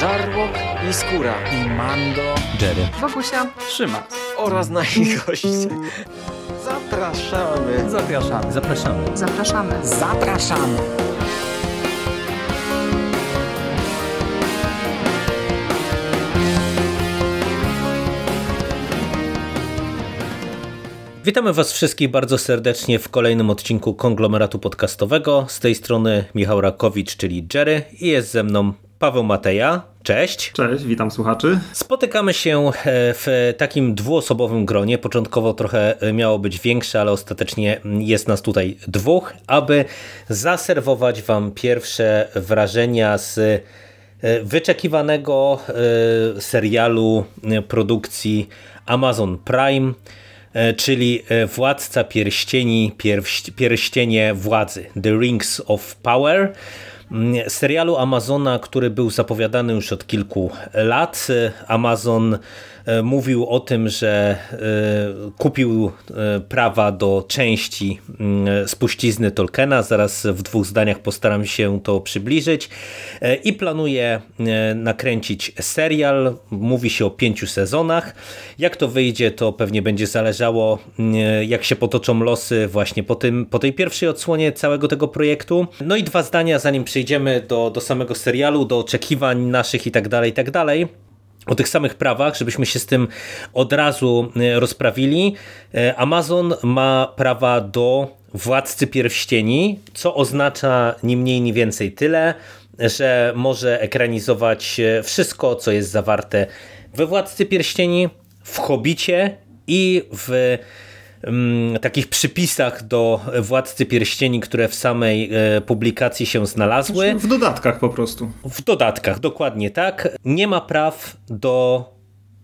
Żarłok i Skóra i Mando, Jerry, Wokusia, Trzyma oraz nasi goście. Zapraszamy. Zapraszamy. zapraszamy. zapraszamy. Zapraszamy. Witamy Was wszystkich bardzo serdecznie w kolejnym odcinku konglomeratu podcastowego. Z tej strony Michał Rakowicz, czyli Jerry, i jest ze mną Paweł Mateja. Cześć. Cześć, witam słuchaczy. Spotykamy się e, w takim dwuosobowym gronie. Początkowo trochę e, miało być większe, ale ostatecznie jest nas tutaj dwóch, aby zaserwować Wam pierwsze wrażenia z e, wyczekiwanego serialu produkcji Amazon Prime czyli Władca Pierścieni, Pierścienie Władzy, The Rings of Power, serialu Amazona, który był zapowiadany już od kilku lat. Amazon mówił o tym, że e, kupił e, prawa do części mm, spuścizny Tolkiena. Zaraz w dwóch zdaniach postaram się to przybliżyć. I planuje nakręcić serial. Mówi się o pięciu sezonach. Jak to wyjdzie, to pewnie będzie zależało, jak się potoczą losy właśnie po, tym, po tej pierwszej odsłonie całego tego projektu. No i dwa zdania, zanim przejdziemy do, do samego serialu, do oczekiwań naszych i tak dalej, i tak dalej o tych samych prawach, żebyśmy się z tym od razu e, rozprawili. E, Amazon ma prawa do Władcy Pierścieni, co oznacza ni mniej, ni więcej tyle, że może ekranizować e, wszystko, co jest zawarte we Władcy Pierścieni, w Hobicie i w takich przypisach do Władcy Pierścieni, które w samej e, publikacji się znalazły. W dodatkach po prostu. W dodatkach, dokładnie tak. Nie ma praw do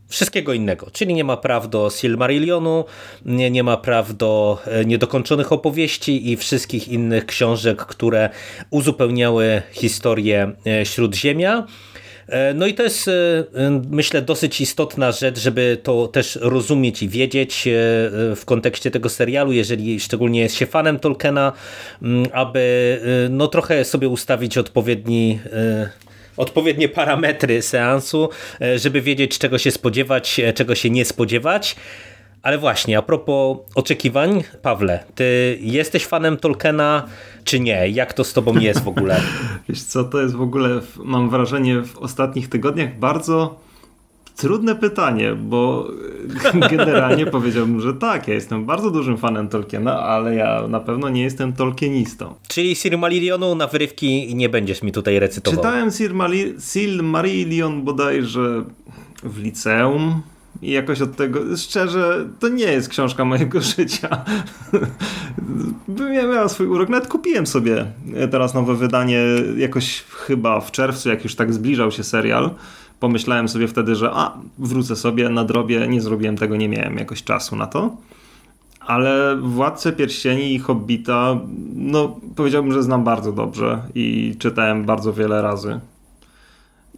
wszystkiego innego, czyli nie ma praw do Silmarillionu, nie, nie ma praw do e, niedokończonych opowieści i wszystkich innych książek, które uzupełniały historię e, Śródziemia. E, no i to jest, e, e, myślę, dosyć istotna rzecz, żeby to też rozumieć i wiedzieć w kontekście tego serialu, jeżeli szczególnie jest się fanem Tolkiena, mm, aby no trochę sobie ustawić odpowiedni odpowiednie parametry seansu, żeby wiedzieć czego się spodziewać, czego się nie spodziewać. Ale właśnie, a propos oczekiwań, Pawle, ty jesteś fanem Tolkiena, czy nie? Jak to z tobą jest w ogóle? Wiesz co, to jest w ogóle, mam wrażenie, w ostatnich tygodniach bardzo trudne pytanie, bo generalnie powiedziałbym, że tak, ja jestem bardzo dużym fanem Tolkiena, ale ja na pewno nie jestem Tolkienistą. Czyli Silmarillionu na wyrywki nie będziesz mi tutaj recytował? Czytałem Silmarillion bodajże w liceum, i jakoś od tego, szczerze, to nie jest książka mojego życia. Miała swój urok. Nawet kupiłem sobie teraz nowe wydanie, jakoś chyba w czerwcu, jak już tak zbliżał się serial. Pomyślałem sobie wtedy, że a, wrócę sobie, nadrobię. Nie zrobiłem tego, nie miałem jakoś czasu na to. Ale Władcę Pierścieni i Hobbita, no powiedziałbym, że znam bardzo dobrze i czytałem bardzo wiele razy.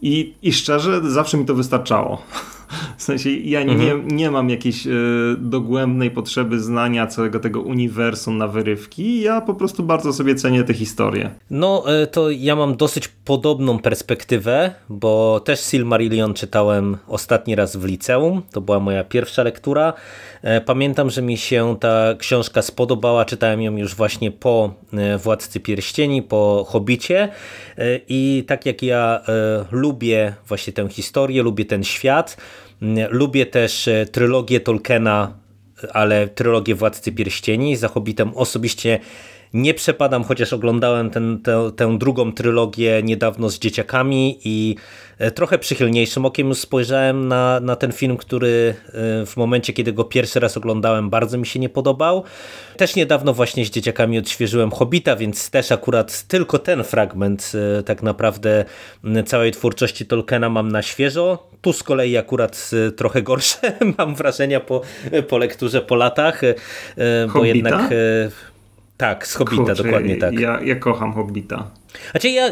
I, i szczerze, zawsze mi to wystarczało. W sensie ja nie, mhm. nie mam jakiejś y, dogłębnej potrzeby znania całego tego uniwersum na wyrywki. Ja po prostu bardzo sobie cenię te historie. No y, to ja mam dosyć podobną perspektywę, bo też Silmarillion czytałem ostatni raz w liceum. To była moja pierwsza lektura. E, pamiętam, że mi się ta książka spodobała. Czytałem ją już właśnie po Władcy Pierścieni, po Hobicie. I tak jak ja lubię właśnie tę historię, lubię ten świat, Lubię też e, trylogię Tolkiena, ale trylogię Władcy Pierścieni. Za Hobbitem osobiście nie przepadam, chociaż oglądałem ten, tę, tę drugą trylogię niedawno z dzieciakami i e, trochę przychylniejszym okiem już spojrzałem na, na ten film, który e, w momencie, kiedy go pierwszy raz oglądałem, bardzo mi się nie podobał. Też niedawno właśnie z dzieciakami odświeżyłem Hobita, więc też akurat tylko ten fragment e, tak naprawdę całej twórczości Tolkiena mam na świeżo. Tu z kolei akurat trochę gorsze mam wrażenia po, po lekturze po latach, bo Hobbita? jednak tak, z Hobbita, Kurczę, dokładnie tak. Ja, ja kocham Hobbita. Znaczy ja,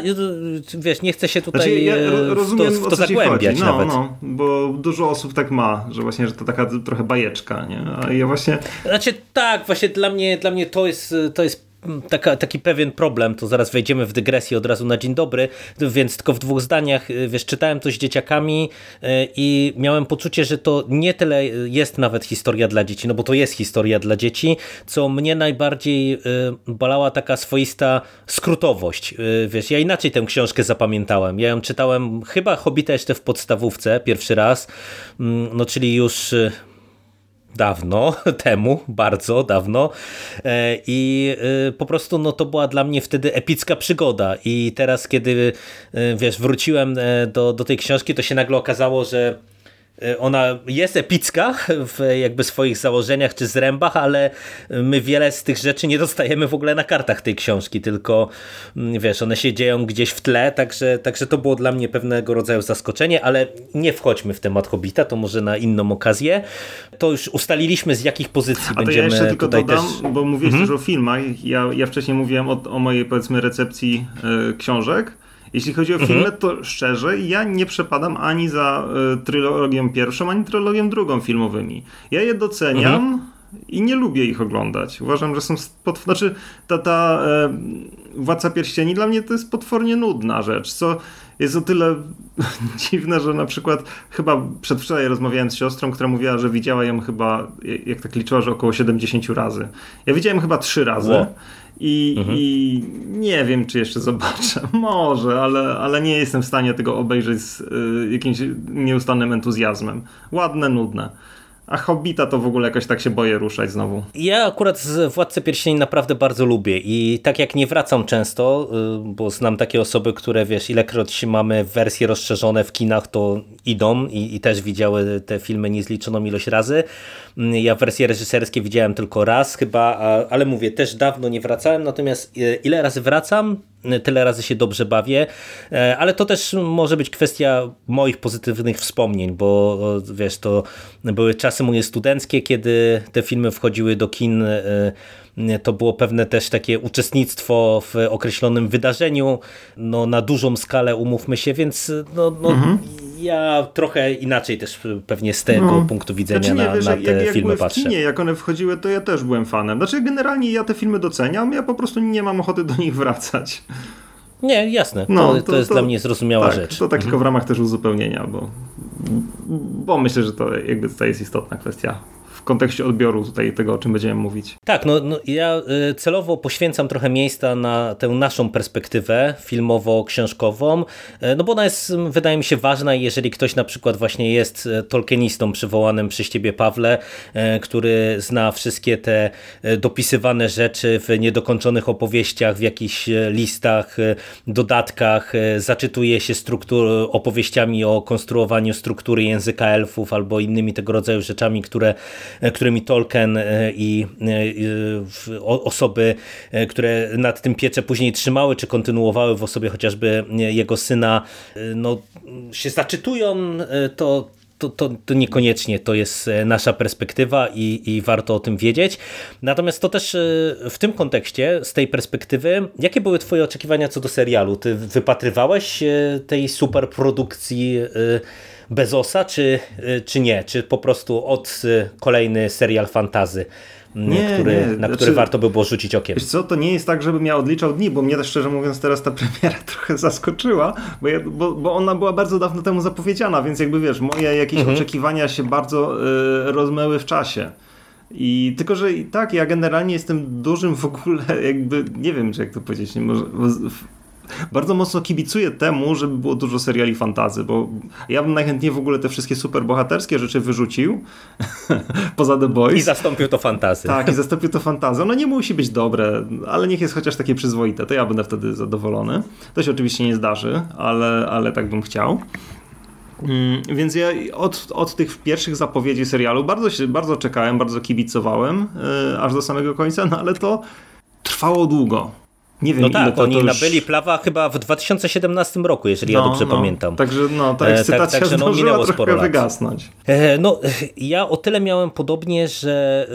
wiesz, nie chcę się tutaj znaczy, ja rozumiem, w to, w to zagłębiać no, nawet. No, bo dużo osób tak ma, że właśnie, że to taka trochę bajeczka, nie? A ja właśnie... Znaczy tak, właśnie dla mnie, dla mnie to jest, to jest taka, taki pewien problem, to zaraz wejdziemy w dygresję od razu na dzień dobry, więc tylko w dwóch zdaniach, wiesz, czytałem to z dzieciakami i miałem poczucie, że to nie tyle jest nawet historia dla dzieci, no bo to jest historia dla dzieci, co mnie najbardziej balała taka swoista skrótowość. Wiesz, ja inaczej tę książkę zapamiętałem. Ja ją czytałem chyba Hobita jeszcze w podstawówce pierwszy raz, mm, no czyli już dawno temu, bardzo dawno. E, i e, po prostu no to była dla mnie wtedy epicka przygoda. I teraz kiedy e, wiesz wróciłem do, do tej książki to się nagle okazało, że E, ona jest epicka w jakby swoich założeniach czy zrębach, ale my wiele z tych rzeczy nie dostajemy w ogóle na kartach tej książki, tylko mm, wiesz, one się dzieją gdzieś w tle, także, także to było dla mnie pewnego rodzaju zaskoczenie, ale nie wchodźmy w temat Hobita, to może na inną okazję. To już ustaliliśmy z jakich pozycji A będziemy to ja jeszcze tylko tutaj dodam, też... bo mówiłeś mhm. też o filmach, ja, ja wcześniej mówiłem o, o mojej powiedzmy recepcji y, książek, jeśli chodzi o mhm. filmy, to szczerze, ja nie przepadam ani za y, trylogią pierwszą, ani trylogią drugą filmowymi. Ja je doceniam. Mhm. I nie lubię ich oglądać. Uważam, że są. Pod... Znaczy, ta, ta e, Władca Pierścieni dla mnie to jest potwornie nudna rzecz, co jest o tyle dziwne, że na przykład chyba przedwczoraj rozmawiałem z siostrą, która mówiła, że widziała ją chyba, jak tak liczyła, że około 70 razy. Ja widziałem chyba 3 razy. Wow. I, mhm. I, nie wiem, czy jeszcze zobaczę. Może, ale, ale nie jestem w stanie tego obejrzeć z y, jakimś nieustannym entuzjazmem. Ładne, nudne. A Hobbita to w ogóle jakoś tak się boję ruszać znowu. Ja akurat z Władcę Pierścieni naprawdę bardzo lubię i tak jak nie wracam często, y, bo znam takie osoby, które wiesz, ilekroć mamy wersje rozszerzone w kinach, to idą i, i też widziały te filmy niezliczoną ilość razy. Mm, ja wersje reżyserskie widziałem tylko raz chyba, ale mówię, też dawno nie wracałem, natomiast y, ile razy wracam, tyle razy się dobrze bawię, e, ale to też może być kwestia moich pozytywnych wspomnień, bo wiesz, to były czasy moje studenckie, kiedy te filmy wchodziły do kin e, to było pewne też takie uczestnictwo w określonym wydarzeniu, no na dużą skalę umówmy się, więc no, no mhm. ja trochę inaczej też pewnie z tego no. punktu widzenia znaczy, nie, na, wiesz, na, te jak, jak filmy patrzę. W kinie, jak one wchodziły, to ja też byłem fanem. Znaczy generalnie ja te filmy doceniam, ja po prostu nie mam ochoty do nich wracać. Nie, jasne. No, to, to, to jest to, dla mnie zrozumiała tak, rzecz. To tak tylko w ramach też uzupełnienia, bo, bo myślę, że to jakby to jest istotna kwestia kontekście odbioru tutaj tego, o czym będziemy mówić. Tak, no, no ja y, celowo poświęcam trochę miejsca na tę naszą perspektywę filmowo-książkową, y, no bo ona jest, wydaje mi się, ważna jeżeli ktoś na przykład właśnie jest y, tolkienistą przywołanym przez ciebie, Pawle, który zna wszystkie te dopisywane rzeczy w niedokończonych opowieściach, w jakichś listach, dodatkach, zaczytuje się struktur, opowieściami o konstruowaniu struktury języka elfów albo innymi tego rodzaju rzeczami, które którymi Tolkien e, i e, osoby, które nad tym piecze później trzymały, czy kontynuowały w osobie chociażby jego syna, no, się zaczytują, to, to, to, to, niekoniecznie to jest nasza perspektywa i, i warto o tym wiedzieć. Natomiast to też w tym kontekście, z tej perspektywy, jakie były Twoje oczekiwania co do serialu? Ty wypatrywałeś tej superprodukcji Bezosa, czy, y, czy nie? Czy po prostu od y, kolejny serial fantazy? Nie, który, nie. na który znaczy, warto by było rzucić okiem. Wiesz co, to nie jest tak, żebym ja odliczał dni, bo mnie też szczerze mówiąc teraz ta premiera trochę zaskoczyła, bo, ja, bo, bo ona była bardzo dawno temu zapowiedziana, więc jakby wiesz, moje jakieś mhm. oczekiwania się bardzo y, rozmyły w czasie. I tylko, że i tak, ja generalnie jestem dużym w ogóle, jakby, nie wiem, czy jak to powiedzieć, nie może, bardzo mocno kibicuję temu, żeby było dużo seriali fantazy, bo ja bym najchętniej w ogóle te wszystkie super bohaterskie rzeczy wyrzucił poza The Boys. I zastąpił to fantazy. Tak, i zastąpił to fantazy. Ono nie musi być dobre, ale niech jest chociaż takie przyzwoite, to ja będę wtedy zadowolony. To się oczywiście nie zdarzy, ale, ale tak bym chciał. Mm, więc ja od, od tych pierwszych zapowiedzi serialu bardzo, się, bardzo czekałem, bardzo kibicowałem, yy, aż do samego końca, no ale to trwało długo Nie wiem, No ile tak, to, oni to już... nabyli prawa chyba w 2017 roku, jeżeli ja dobrze pamiętam. Także no, ta E, tak- ekscytacja także no, minęło trochę sporo lat. wygasnąć. E, No, ja o tyle miałem podobnie, że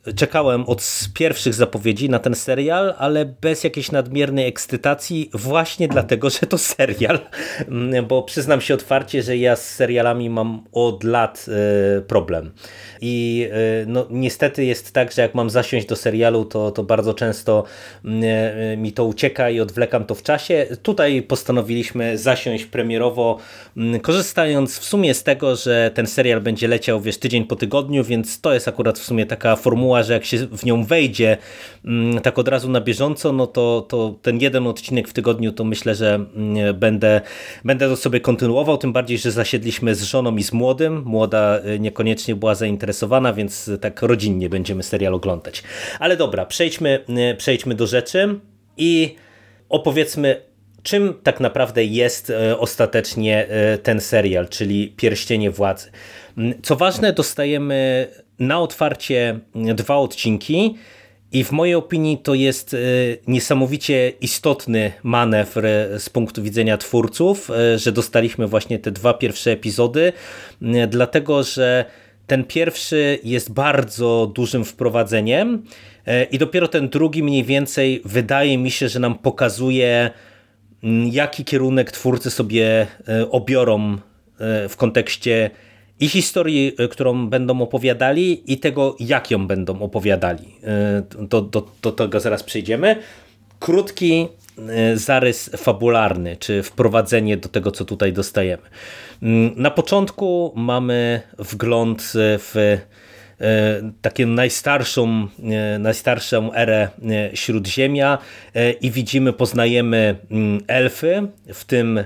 e, czekałem od pierwszych zapowiedzi na ten serial, ale bez jakiejś nadmiernej ekscytacji, właśnie dlatego, że to serial. Mm, Bo przyznam się otwarcie, że ja z serialami mam od lat e, problem. I e, no, niestety jest tak, że jak mam zasiąść do serialu, to, to bardzo często mm, e, mi to ucieka i odwlekam to w czasie. Tutaj postanowiliśmy zasiąść premierowo, mm, korzystając w sumie z tego, że ten serial będzie leciał wiesz, tydzień po tygodniu, więc to jest akurat w sumie taka formuła, że jak się w nią wejdzie mm, tak od razu na bieżąco, no to, to ten jeden odcinek w tygodniu to myślę, że mm, będę, będę to sobie kontynuował, tym bardziej, że zasiedliśmy z żoną i z młodym. Młoda y, niekoniecznie była zainteresowana, więc tak rodzinnie będziemy serial oglądać. Ale dobra, przejdźmy, y, przejdźmy do rzeczy i opowiedzmy, czym tak naprawdę jest e, ostatecznie e, ten serial, czyli Pierścienie Władzy. Mm, Co ważne, dostajemy na otwarcie dwa odcinki i w mojej opinii to jest e, niesamowicie istotny manewr z punktu widzenia twórców, że dostaliśmy właśnie te dwa pierwsze epizody, m, dlatego że ten pierwszy jest bardzo dużym wprowadzeniem i dopiero ten drugi mniej więcej wydaje mi się, że nam pokazuje mm, jaki kierunek twórcy sobie e, obiorą e, w kontekście i historii, e, którą będą opowiadali i tego, jak ją będą opowiadali. Do, do, do tego zaraz przejdziemy. Krótki zarys fabularny, czy wprowadzenie do tego, co tutaj dostajemy. Mm, Na początku mamy wgląd w taką najstarszą, e, najstarszą erę e, Śródziemia e, i widzimy, poznajemy mm, elfy, w tym e,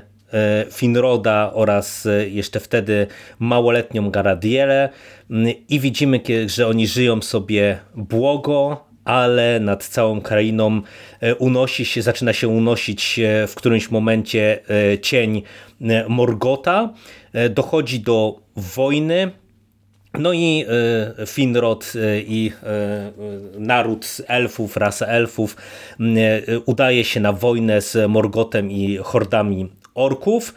Finroda oraz e, jeszcze wtedy małoletnią Garadielę Mm, i widzimy, że oni żyją sobie błogo, ale nad całą krainą e, unosi się, zaczyna się unosić e, w którymś momencie e, cień e, Morgota. E, Dochodzi do wojny, no i e, Finrod e, i e, naród elfów, rasa elfów udaje się na wojnę z Morgotem i hordami orków,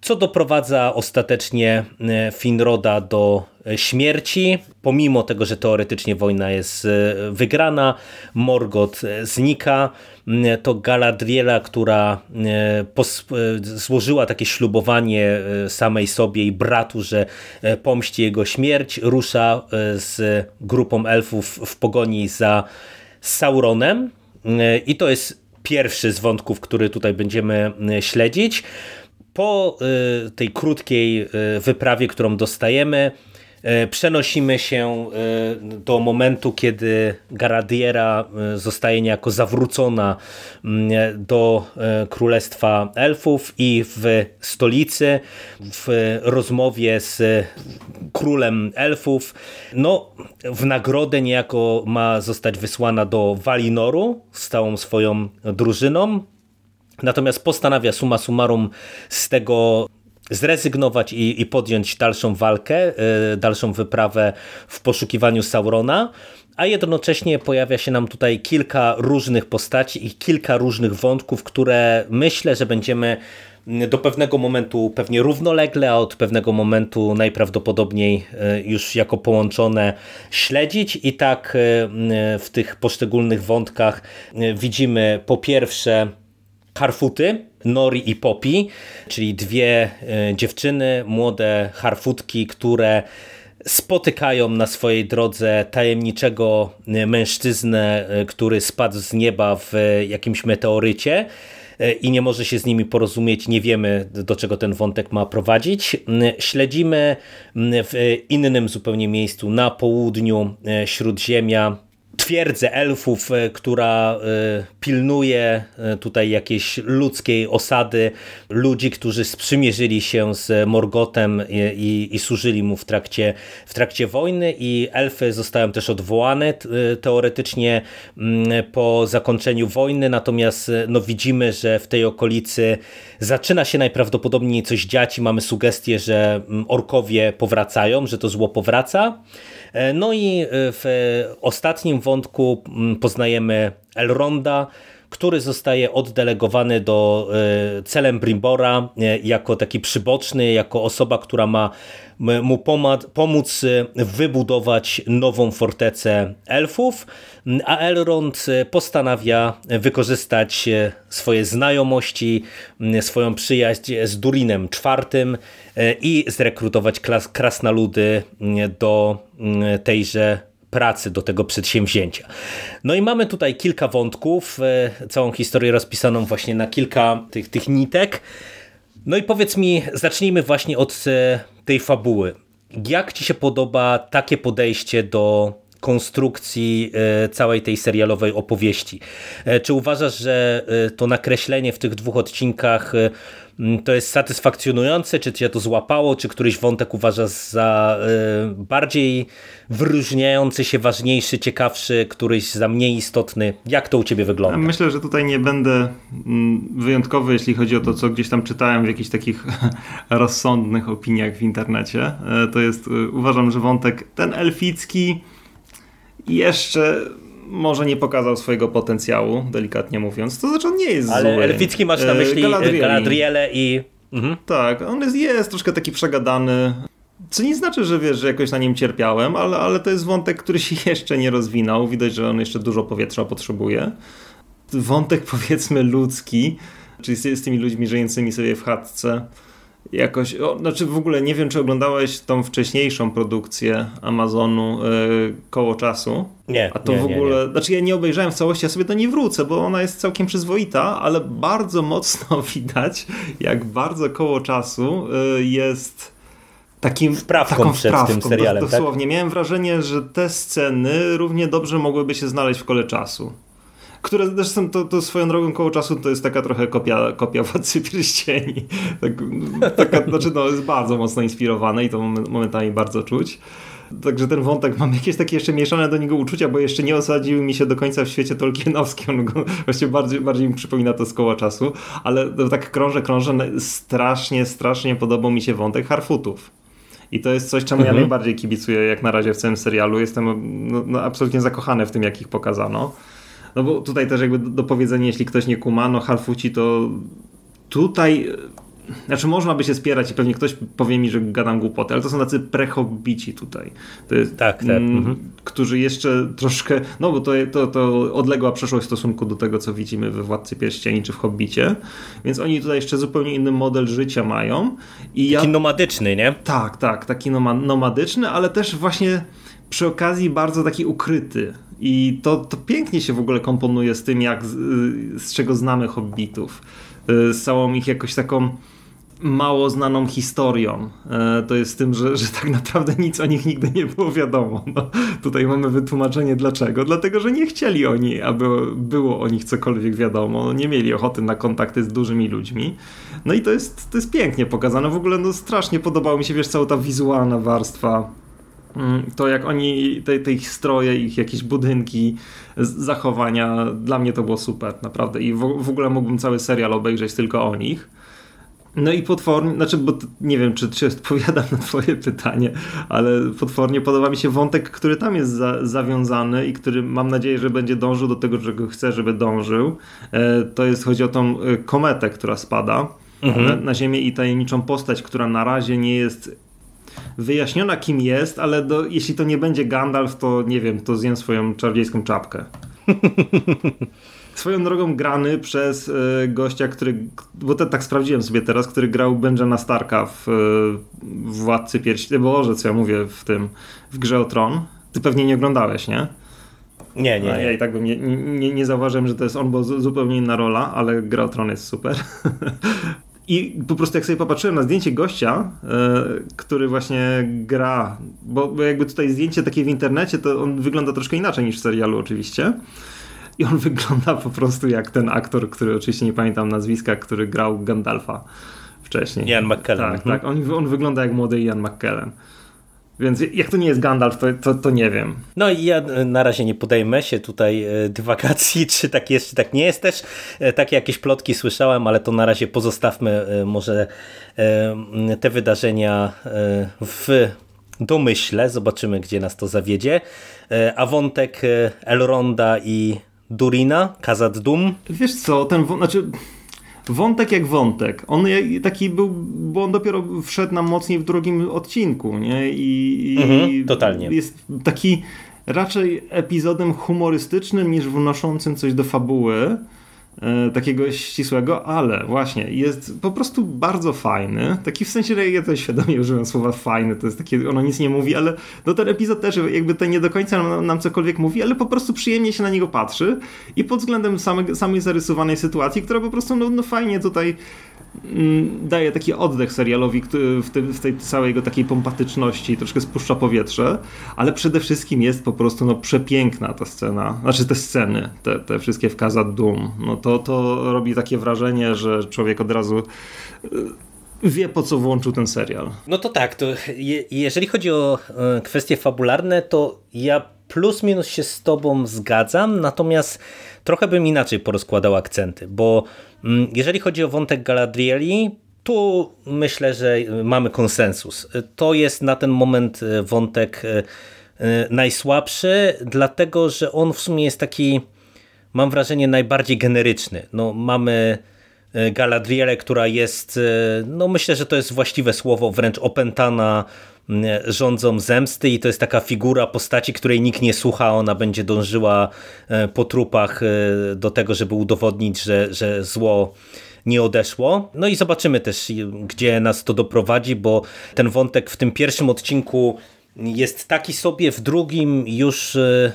co doprowadza ostatecznie Finroda do śmierci. Pomimo tego, że teoretycznie wojna jest e, wygrana, Morgot e, znika. M, To Galadriela, która e, e, złożyła takie ślubowanie e, samej sobie i bratu, że e, pomści jego śmierć, rusza e, z grupą elfów w pogoni za Sauronem. E, I to jest pierwszy z wątków, który tutaj będziemy e, śledzić. Po tej krótkiej wyprawie, którą dostajemy, przenosimy się y, do momentu, kiedy Garadiera y, zostaje niejako zawrócona y, do Królestwa Elfów i w stolicy, w rozmowie z królem elfów, no w nagrodę niejako ma zostać wysłana do Walinoru z całą swoją drużyną, Natomiast postanawia summa summarum z tego zrezygnować i, i podjąć dalszą walkę, y, dalszą wyprawę w poszukiwaniu Saurona, a jednocześnie pojawia się nam tutaj kilka różnych postaci i kilka różnych wątków, które myślę, że będziemy do pewnego momentu pewnie równolegle, a od pewnego momentu najprawdopodobniej y, już jako połączone śledzić. I tak y, w tych poszczególnych wątkach widzimy po pierwsze Harfuty, Nori i Poppy, czyli dwie e, dziewczyny, młode harfutki, które spotykają na swojej drodze tajemniczego e, mężczyznę, e, który spadł z nieba w jakimś meteorycie i nie może się z nimi porozumieć, nie wiemy do czego ten wątek ma prowadzić. M, Śledzimy m, w innym zupełnie miejscu na południu Śródziemia twierdzę elfów, e, która e, pilnuje e, tutaj jakiejś ludzkiej osady, ludzi, którzy sprzymierzyli się z Morgotem i, i, i służyli mu w trakcie, w trakcie wojny i elfy zostają też odwołane teoretycznie mm, po zakończeniu wojny, natomiast no, widzimy, że w tej okolicy zaczyna się najprawdopodobniej coś dziać i mamy sugestię, że mm, orkowie powracają, że to zło powraca. E, No i e, w ostatnim wątku mm, poznajemy Elronda, który zostaje oddelegowany do celem Brimbora jako taki przyboczny, jako osoba, która ma mu pomóc wybudować nową fortecę elfów, a Elrond postanawia wykorzystać swoje znajomości, swoją przyjaźń z Durinem IV i zrekrutować krasnoludy do tejże pracy, do tego przedsięwzięcia. No i mamy tutaj kilka wątków, całą historię rozpisaną właśnie na kilka tych, tych nitek. No i powiedz mi, zacznijmy właśnie od tej fabuły. Jak ci się podoba takie podejście do konstrukcji e, całej tej serialowej opowieści? E, czy uważasz, że e, to nakreślenie w tych dwóch odcinkach to jest satysfakcjonujące? Czy cię to złapało? Czy któryś wątek uważasz za bardziej wyróżniający się, ważniejszy, ciekawszy, któryś za mniej istotny? Jak to u ciebie wygląda? Myślę, że tutaj nie będę mm, wyjątkowy, jeśli chodzi o to, co gdzieś tam czytałem w jakichś takich rozsądnych opiniach w internecie. To jest, uważam, że wątek ten elficki jeszcze może nie pokazał swojego potencjału, delikatnie mówiąc. To znaczy on nie jest Ale zły. Elficki masz na e, myśli Galadriele, Galadriele i... Mhm. Tak, on jest, jest troszkę taki przegadany. Co nie znaczy, że wiesz, że jakoś na nim cierpiałem, ale, ale to jest wątek, który się jeszcze nie rozwinął. Widać, że on jeszcze dużo powietrza potrzebuje. Wątek powiedzmy ludzki, czyli z, z tymi ludźmi żyjącymi sobie w chatce jakoś, o, znaczy w ogóle nie wiem, czy oglądałeś tą wcześniejszą produkcję Amazonu yy, koło czasu. Nie. A to nie, w ogóle, nie, nie. znaczy ja nie obejrzałem w całości, ja sobie do niej wrócę, bo ona jest całkiem przyzwoita, ale bardzo mocno widać, jak bardzo koło czasu yy, jest takim wprawką taką przed wprawką, tym serialem. Dosłownie. Tak? Miałem wrażenie, że te sceny równie dobrze mogłyby się znaleźć w kole czasu które zresztą to, to swoją drogą koło czasu to jest taka trochę kopia, kopia Władcy Pierścieni. Tak, taka, znaczy no, jest bardzo mocno inspirowane i to momentami bardzo czuć. Także ten wątek mam jakieś takie jeszcze mieszane do niego uczucia, bo jeszcze nie osadził mi się do końca w świecie Tolkienowskim. On go, właściwie bardziej, bardziej mi przypomina to z koła czasu, ale tak krążę, krążę. Strasznie, strasznie podobał mi się wątek Harfutów. I to jest coś, czemu mhm. ja najbardziej kibicuję jak na razie w całym serialu. Jestem no, no, absolutnie zakochany w tym, jak ich pokazano. No bo tutaj też jakby do powiedzenia, jeśli ktoś nie kuma, no Harfuci to tutaj znaczy można by się spierać i pewnie ktoś powie mi, że gadam głupoty, ale to są tacy prehobbici tutaj. Jest, tak, tak. Mm, mhm. Którzy jeszcze troszkę, no bo to, to, to odległa przeszłość w stosunku do tego, co widzimy we Władcy Pierścieni czy w Hobbicie, więc oni tutaj jeszcze zupełnie inny model życia mają. I taki ja... nomadyczny, nie? Tak, tak, taki nomadyczny, ale też właśnie przy okazji bardzo taki ukryty. I to, to pięknie się w ogóle komponuje z tym, jak z, czego znamy hobbitów. Y, z całą ich jakoś taką mało znaną historią. E, to jest tym, że, że tak naprawdę nic o nich nigdy nie było wiadomo. No, tutaj mamy wytłumaczenie dlaczego. Dlatego, że nie chcieli oni, aby było o nich cokolwiek wiadomo. Nie mieli ochoty na kontakty z dużymi ludźmi. No i to jest, to jest pięknie pokazane. W ogóle no, strasznie podobało mi się, wiesz, cała ta wizualna warstwa to jak oni, te, te, ich stroje, ich jakieś budynki, zachowania, dla mnie to było super, naprawdę. I w, w ogóle mógłbym cały serial obejrzeć tylko o nich. No i potwornie, znaczy, bo nie wiem, czy, czy odpowiadam na Twoje pytanie, ale potwornie podoba mi się wątek, który tam jest za, zawiązany i który mam nadzieję, że będzie dążył do tego, czego chcę, żeby dążył. E, to jest, chodzi o tą e, kometę, która spada mhm. na, na Ziemię i tajemniczą postać, która na razie nie jest wyjaśniona kim jest, ale do, jeśli to nie będzie Gandalf, to nie wiem, to zjem swoją czarodziejską czapkę. Swoją drogą grany przez y, gościa, który, bo te, tak sprawdziłem sobie teraz, który grał Benjana Starka w, y, w Władcy Pierścieni, Boże, co ja mówię w tym, w Grze o Tron. Ty pewnie nie oglądałeś, nie? Nie, nie, nie. Ja i tak bym nie, nie, nie zauważyłem, że to jest on, bo zupełnie inna rola, ale Gra o Tron jest super. I po prostu jak sobie popatrzyłem na zdjęcie gościa, yy, który właśnie gra, bo, bo, jakby tutaj zdjęcie takie w internecie, to on wygląda troszkę inaczej niż w serialu oczywiście. I on wygląda po prostu jak ten aktor, który oczywiście nie pamiętam nazwiska, który grał Gandalfa wcześniej. Ian McKellen. Tak, tak. On, on wygląda jak młody Ian McKellen. Więc jak to nie jest Gandalf, to, to, to, nie wiem. No i ja e, na razie nie podejmę się tutaj e, dywagacji, czy tak jest, czy tak nie jest też. E, takie jakieś plotki słyszałem, ale to na razie pozostawmy może te wydarzenia w domyśle. Zobaczymy, gdzie nas to zawiedzie. A wątek Elronda i Durina, Kazad Dum. Wiesz co, ten, znaczy wątek jak wątek. On taki był, bo on dopiero wszedł nam mocniej w drugim odcinku, nie? I, mhm, totalnie. Jest taki raczej epizodem humorystycznym niż wnoszącym coś do fabuły. E, takiego ścisłego, ale właśnie jest po prostu bardzo fajny. Taki w sensie, że ja to świadomie używam słowa fajny, to jest takie, ono nic nie mówi, ale no ten epizod też jakby to nie do końca nam, nam cokolwiek mówi, ale po prostu przyjemnie się na niego patrzy i pod względem same, samej zarysowanej sytuacji, która po prostu no, no fajnie tutaj daje taki oddech serialowi w, tej całej jego takiej pompatyczności, troszkę spuszcza powietrze, ale przede wszystkim jest po prostu no, przepiękna ta scena, znaczy te sceny, te, te wszystkie w Casa Doom. No to, to robi takie wrażenie, że człowiek od razu y, wie po co włączył ten serial. No to tak, to je, jeżeli chodzi o e, kwestie fabularne, to ja plus minus się z tobą zgadzam, natomiast trochę bym inaczej porozkładał akcenty, bo mm, jeżeli chodzi o wątek Galadrieli, tu myślę, że mamy konsensus. To jest na ten moment e, wątek najsłabszy, dlatego że on w sumie jest taki, mam wrażenie, najbardziej generyczny. No, mamy Galadrielę, która jest, no myślę, że to jest właściwe słowo, wręcz opętana rządzą zemsty i to jest taka figura postaci, której nikt nie słucha, ona będzie dążyła e, po trupach e, do tego, żeby udowodnić, że, że zło nie odeszło. No i zobaczymy też, gdzie nas to doprowadzi, bo ten wątek w tym pierwszym odcinku jest taki sobie, w drugim już e,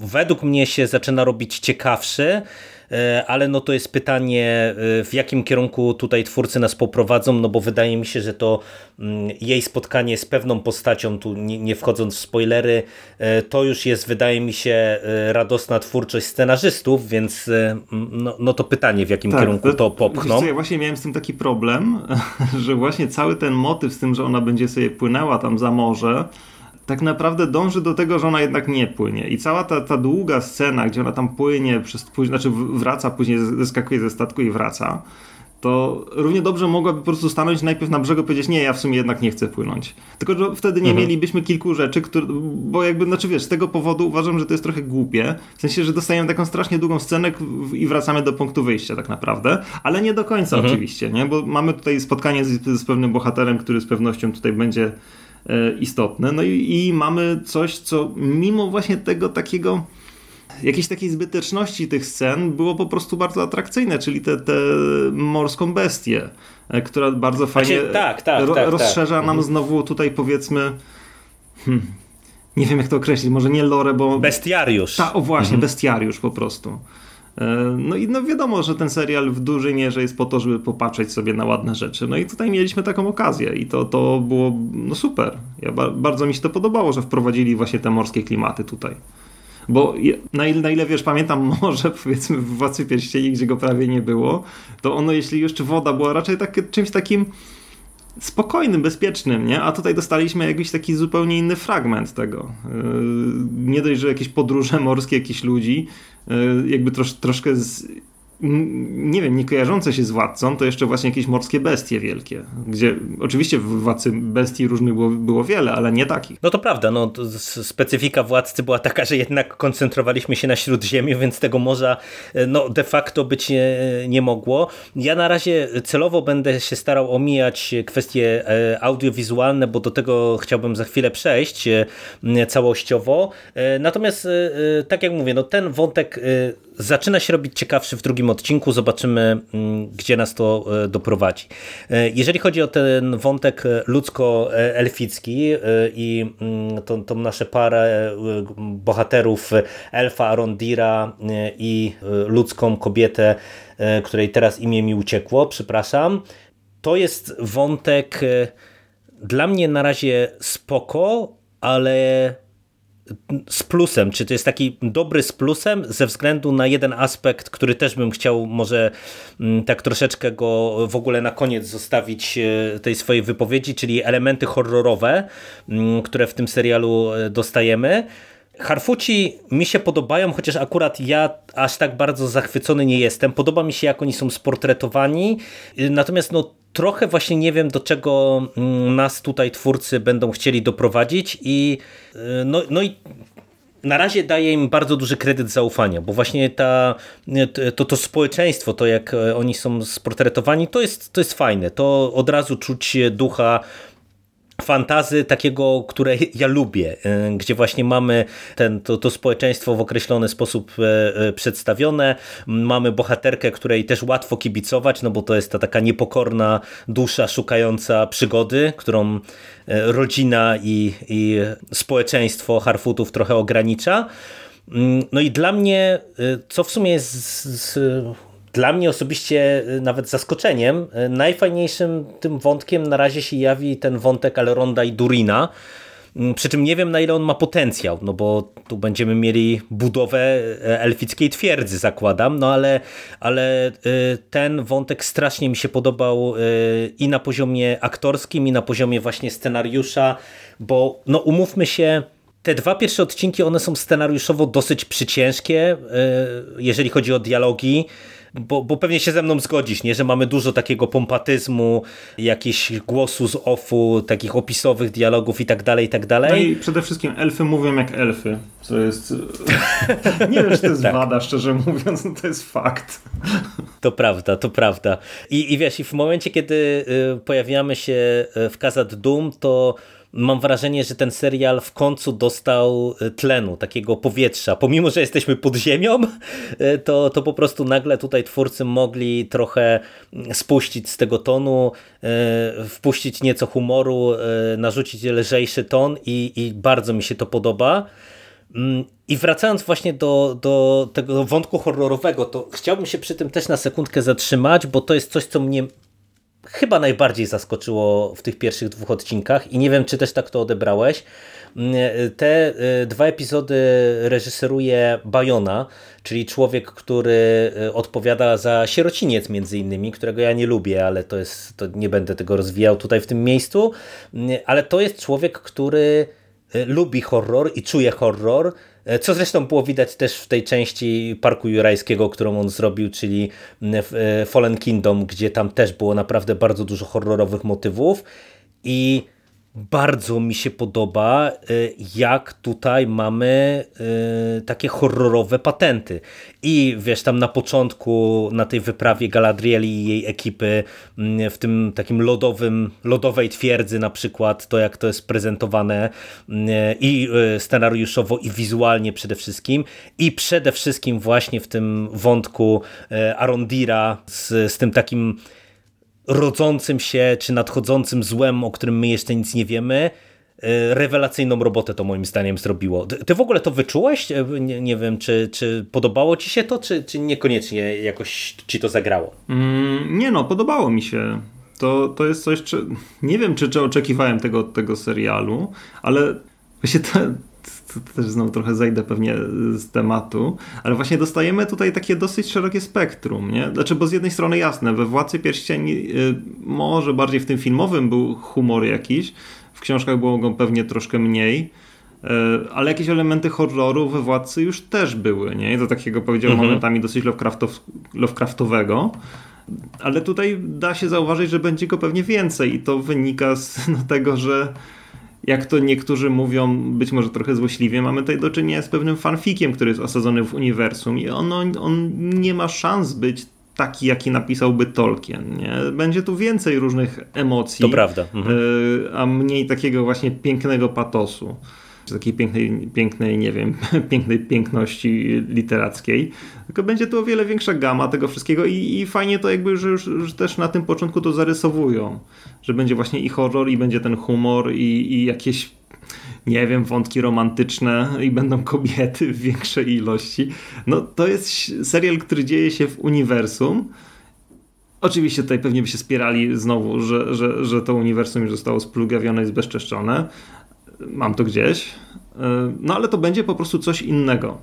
według mnie się zaczyna robić ciekawszy. E, ale no to jest pytanie, e, w jakim kierunku tutaj twórcy nas poprowadzą, no bo wydaje mi się, że to mm, jej spotkanie z pewną postacią, tu nie, wchodząc w spoilery, e, to już jest, wydaje mi się, radosna twórczość scenarzystów, więc no, no to pytanie, w jakim tak, kierunku to, to popchną. Co, ja właśnie miałem z tym taki problem, że właśnie cały ten motyw z tym, że ona będzie sobie płynęła tam za morze, tak naprawdę dąży do tego, że ona jednak nie płynie. I cała ta, ta długa scena, gdzie ona tam płynie, przez, znaczy wraca, później zeskakuje ze statku i wraca, to równie dobrze mogłaby po prostu stanąć najpierw na brzegu i powiedzieć, nie, ja w sumie jednak nie chcę płynąć. Tylko, że wtedy nie mhm. mielibyśmy kilku rzeczy, które, bo jakby, znaczy wiesz, z tego powodu uważam, że to jest trochę głupie, w sensie, że dostajemy taką strasznie długą scenę i wracamy do punktu wyjścia tak naprawdę, ale nie do końca mhm. oczywiście, nie, bo mamy tutaj spotkanie z, z pewnym bohaterem, który z pewnością tutaj będzie istotne. No i, i mamy coś, co mimo właśnie tego takiego jakiejś takiej zbyteczności tych scen było po prostu bardzo atrakcyjne, czyli te, te morską bestię, e, która bardzo fajnie znaczy, tak, tak, ro, tak, rozszerza nam mhm. znowu tutaj powiedzmy hmm, nie wiem jak to określić, może nie lore, bo... Bestiariusz. Ta, o właśnie, mhm. bestiariusz po prostu. E, no i no wiadomo, że ten serial w dużej mierze jest po to, żeby popatrzeć sobie na ładne rzeczy. No i tutaj mieliśmy taką okazję i to, to było no super. Ja, bardzo mi się to podobało, że wprowadzili właśnie te morskie klimaty tutaj. Bo na ile, na ile wiesz, pamiętam może powiedzmy w Władcy Pierścieni, gdzie go prawie nie było, to ono jeśli jeszcze woda była raczej tak, czymś takim spokojnym, bezpiecznym, nie? A tutaj dostaliśmy jakiś taki zupełnie inny fragment tego. Yy, nie dość, że jakieś podróże morskie jakichś ludzi, yy, jakby trosz, troszkę z nie wiem, nie kojarzące się z władcą, to jeszcze właśnie jakieś morskie bestie wielkie, gdzie oczywiście w władcy bestii różnych było, było wiele, ale nie takich. No to prawda, no, specyfika władcy była taka, że jednak koncentrowaliśmy się na Śródziemiu, więc tego morza no, de facto być nie, nie mogło. Ja na razie celowo będę się starał omijać kwestie e, audiowizualne, bo do tego chciałbym za chwilę przejść e, całościowo. E, natomiast tak jak mówię, no ten wątek zaczyna się robić ciekawszy w drugim odcinku. Zobaczymy, mm, gdzie nas to e, doprowadzi. E, jeżeli chodzi o ten wątek e, ludzko-elficki i mm, tą, tą nasze parę bohaterów Elfa Arondira i ludzką kobietę, której teraz imię mi uciekło, przepraszam, to jest wątek dla mnie na razie spoko, ale z plusem, czy to jest taki dobry z plusem ze względu na jeden aspekt, który też bym chciał może mm, tak troszeczkę go w ogóle na koniec zostawić e, tej swojej wypowiedzi, czyli elementy horrorowe, mm, które w tym serialu e, dostajemy. Harfuci mi się podobają, chociaż akurat ja aż tak bardzo zachwycony nie jestem. Podoba mi się, jak oni są sportretowani, natomiast no, trochę właśnie nie wiem, do czego mm, nas tutaj twórcy będą chcieli doprowadzić i no, no i na razie daje im bardzo duży kredyt zaufania, bo właśnie ta, to, to społeczeństwo, to jak oni są sportretowani, to jest, to jest fajne. To od razu czuć ducha fantazy takiego, które ja lubię, e, gdzie właśnie mamy ten, to, to społeczeństwo w określony sposób e, e, przedstawione, mamy bohaterkę, której też łatwo kibicować, no bo to jest ta taka niepokorna dusza szukająca przygody, którą rodzina i, i społeczeństwo Harfootów trochę ogranicza. Mm, no i dla mnie, co w sumie jest dla mnie osobiście y, nawet zaskoczeniem, y, najfajniejszym tym wątkiem na razie się jawi ten wątek Elronda i Durina, mm, przy czym nie wiem na ile on ma potencjał, no bo tu będziemy mieli budowę y, elfickiej twierdzy zakładam, no ale, ale ten wątek strasznie mi się podobał i na poziomie aktorskim i na poziomie właśnie scenariusza, bo no umówmy się, te dwa pierwsze odcinki, one są scenariuszowo dosyć przyciężkie, jeżeli chodzi o dialogi, bo, bo pewnie się ze mną zgodzisz, nie? że mamy dużo takiego pompatyzmu, jakichś głosu z offu, takich opisowych dialogów i tak dalej, i tak dalej. No i przede wszystkim elfy mówią jak elfy, co jest... nie wiem, czy to jest tak. wada, szczerze mówiąc, no to jest fakt. To prawda, to prawda. I, i wiesz, i w momencie, kiedy y, pojawiamy się y, w Kazad Doom, to mam wrażenie, że ten serial w końcu dostał e, tlenu, takiego powietrza. Pomimo, że jesteśmy pod ziemią, e, to, to po prostu nagle tutaj twórcy mogli trochę mm, spuścić z tego tonu, e, wpuścić nieco humoru, narzucić lżejszy ton i, i bardzo mi się to podoba. Mm, I wracając właśnie do, do tego wątku horrorowego, to chciałbym się przy tym też na sekundkę zatrzymać, bo to jest coś, co mnie chyba najbardziej zaskoczyło w tych pierwszych dwóch odcinkach i nie wiem, czy też tak to odebrałeś. Te y, dwa epizody reżyseruje Bajona, czyli człowiek, który y, odpowiada za Sierociniec między innymi, którego ja nie lubię, ale to jest, to nie będę tego rozwijał tutaj w tym miejscu, ale to jest człowiek, który y, lubi horror i czuje horror, co zresztą było widać też w tej części Parku Jurajskiego, którą on zrobił, czyli e, Fallen Kingdom, gdzie tam też było naprawdę bardzo dużo horrorowych motywów. I bardzo mi się podoba, y, jak tutaj mamy y, takie horrorowe patenty. I wiesz, tam na początku, na tej wyprawie Galadrieli i jej ekipy, mm, w tym takim lodowym, lodowej twierdzy na przykład, to jak to jest prezentowane mm, i y, scenariuszowo, i wizualnie przede wszystkim. I przede wszystkim właśnie w tym wątku Arondira z, z tym takim rodzącym się czy nadchodzącym złem, o którym my jeszcze nic nie wiemy, e, rewelacyjną robotę to moim zdaniem zrobiło. Ty w ogóle to wyczułeś? E, nie, nie wiem, czy, czy podobało ci się to, czy, czy niekoniecznie jakoś ci to zagrało? Mm, nie no, podobało mi się. To, to jest coś, czy, nie wiem, czy, czy oczekiwałem tego od tego serialu, ale właśnie to też znowu trochę zejdę pewnie z tematu, ale właśnie dostajemy tutaj takie dosyć szerokie spektrum, nie? Znaczy, bo z jednej strony jasne, we Władcy Pierścieni y, może bardziej w tym filmowym był humor jakiś, w książkach było go pewnie troszkę mniej, y, ale jakieś elementy horroru we Władcy już też były, nie? Do takiego powiedziałbym mhm. momentami dosyć Lovecraftow Lovecraftowego. Ale tutaj da się zauważyć, że będzie go pewnie więcej i to wynika z no, tego, że jak to niektórzy mówią, być może trochę złośliwie, mamy tutaj do czynienia z pewnym fanfikiem, który jest osadzony w uniwersum i on, on nie ma szans być taki, jaki napisałby Tolkien. Nie? Będzie tu więcej różnych emocji. To prawda. Mhm. E, a mniej takiego właśnie pięknego patosu takiej pięknej, pięknej, nie wiem, pięknej piękności literackiej. Tylko będzie to o wiele większa gama tego wszystkiego i, i fajnie to jakby, że już też na tym początku to zarysowują. Że będzie właśnie i horror, i będzie ten humor, i, i jakieś nie wiem, wątki romantyczne i będą kobiety w większej ilości. No to jest serial, który dzieje się w uniwersum. Oczywiście tutaj pewnie by się spierali znowu, że, że, że to uniwersum już zostało splugawione i zbezczeszczone, mam to gdzieś. E, no ale to będzie po prostu coś innego.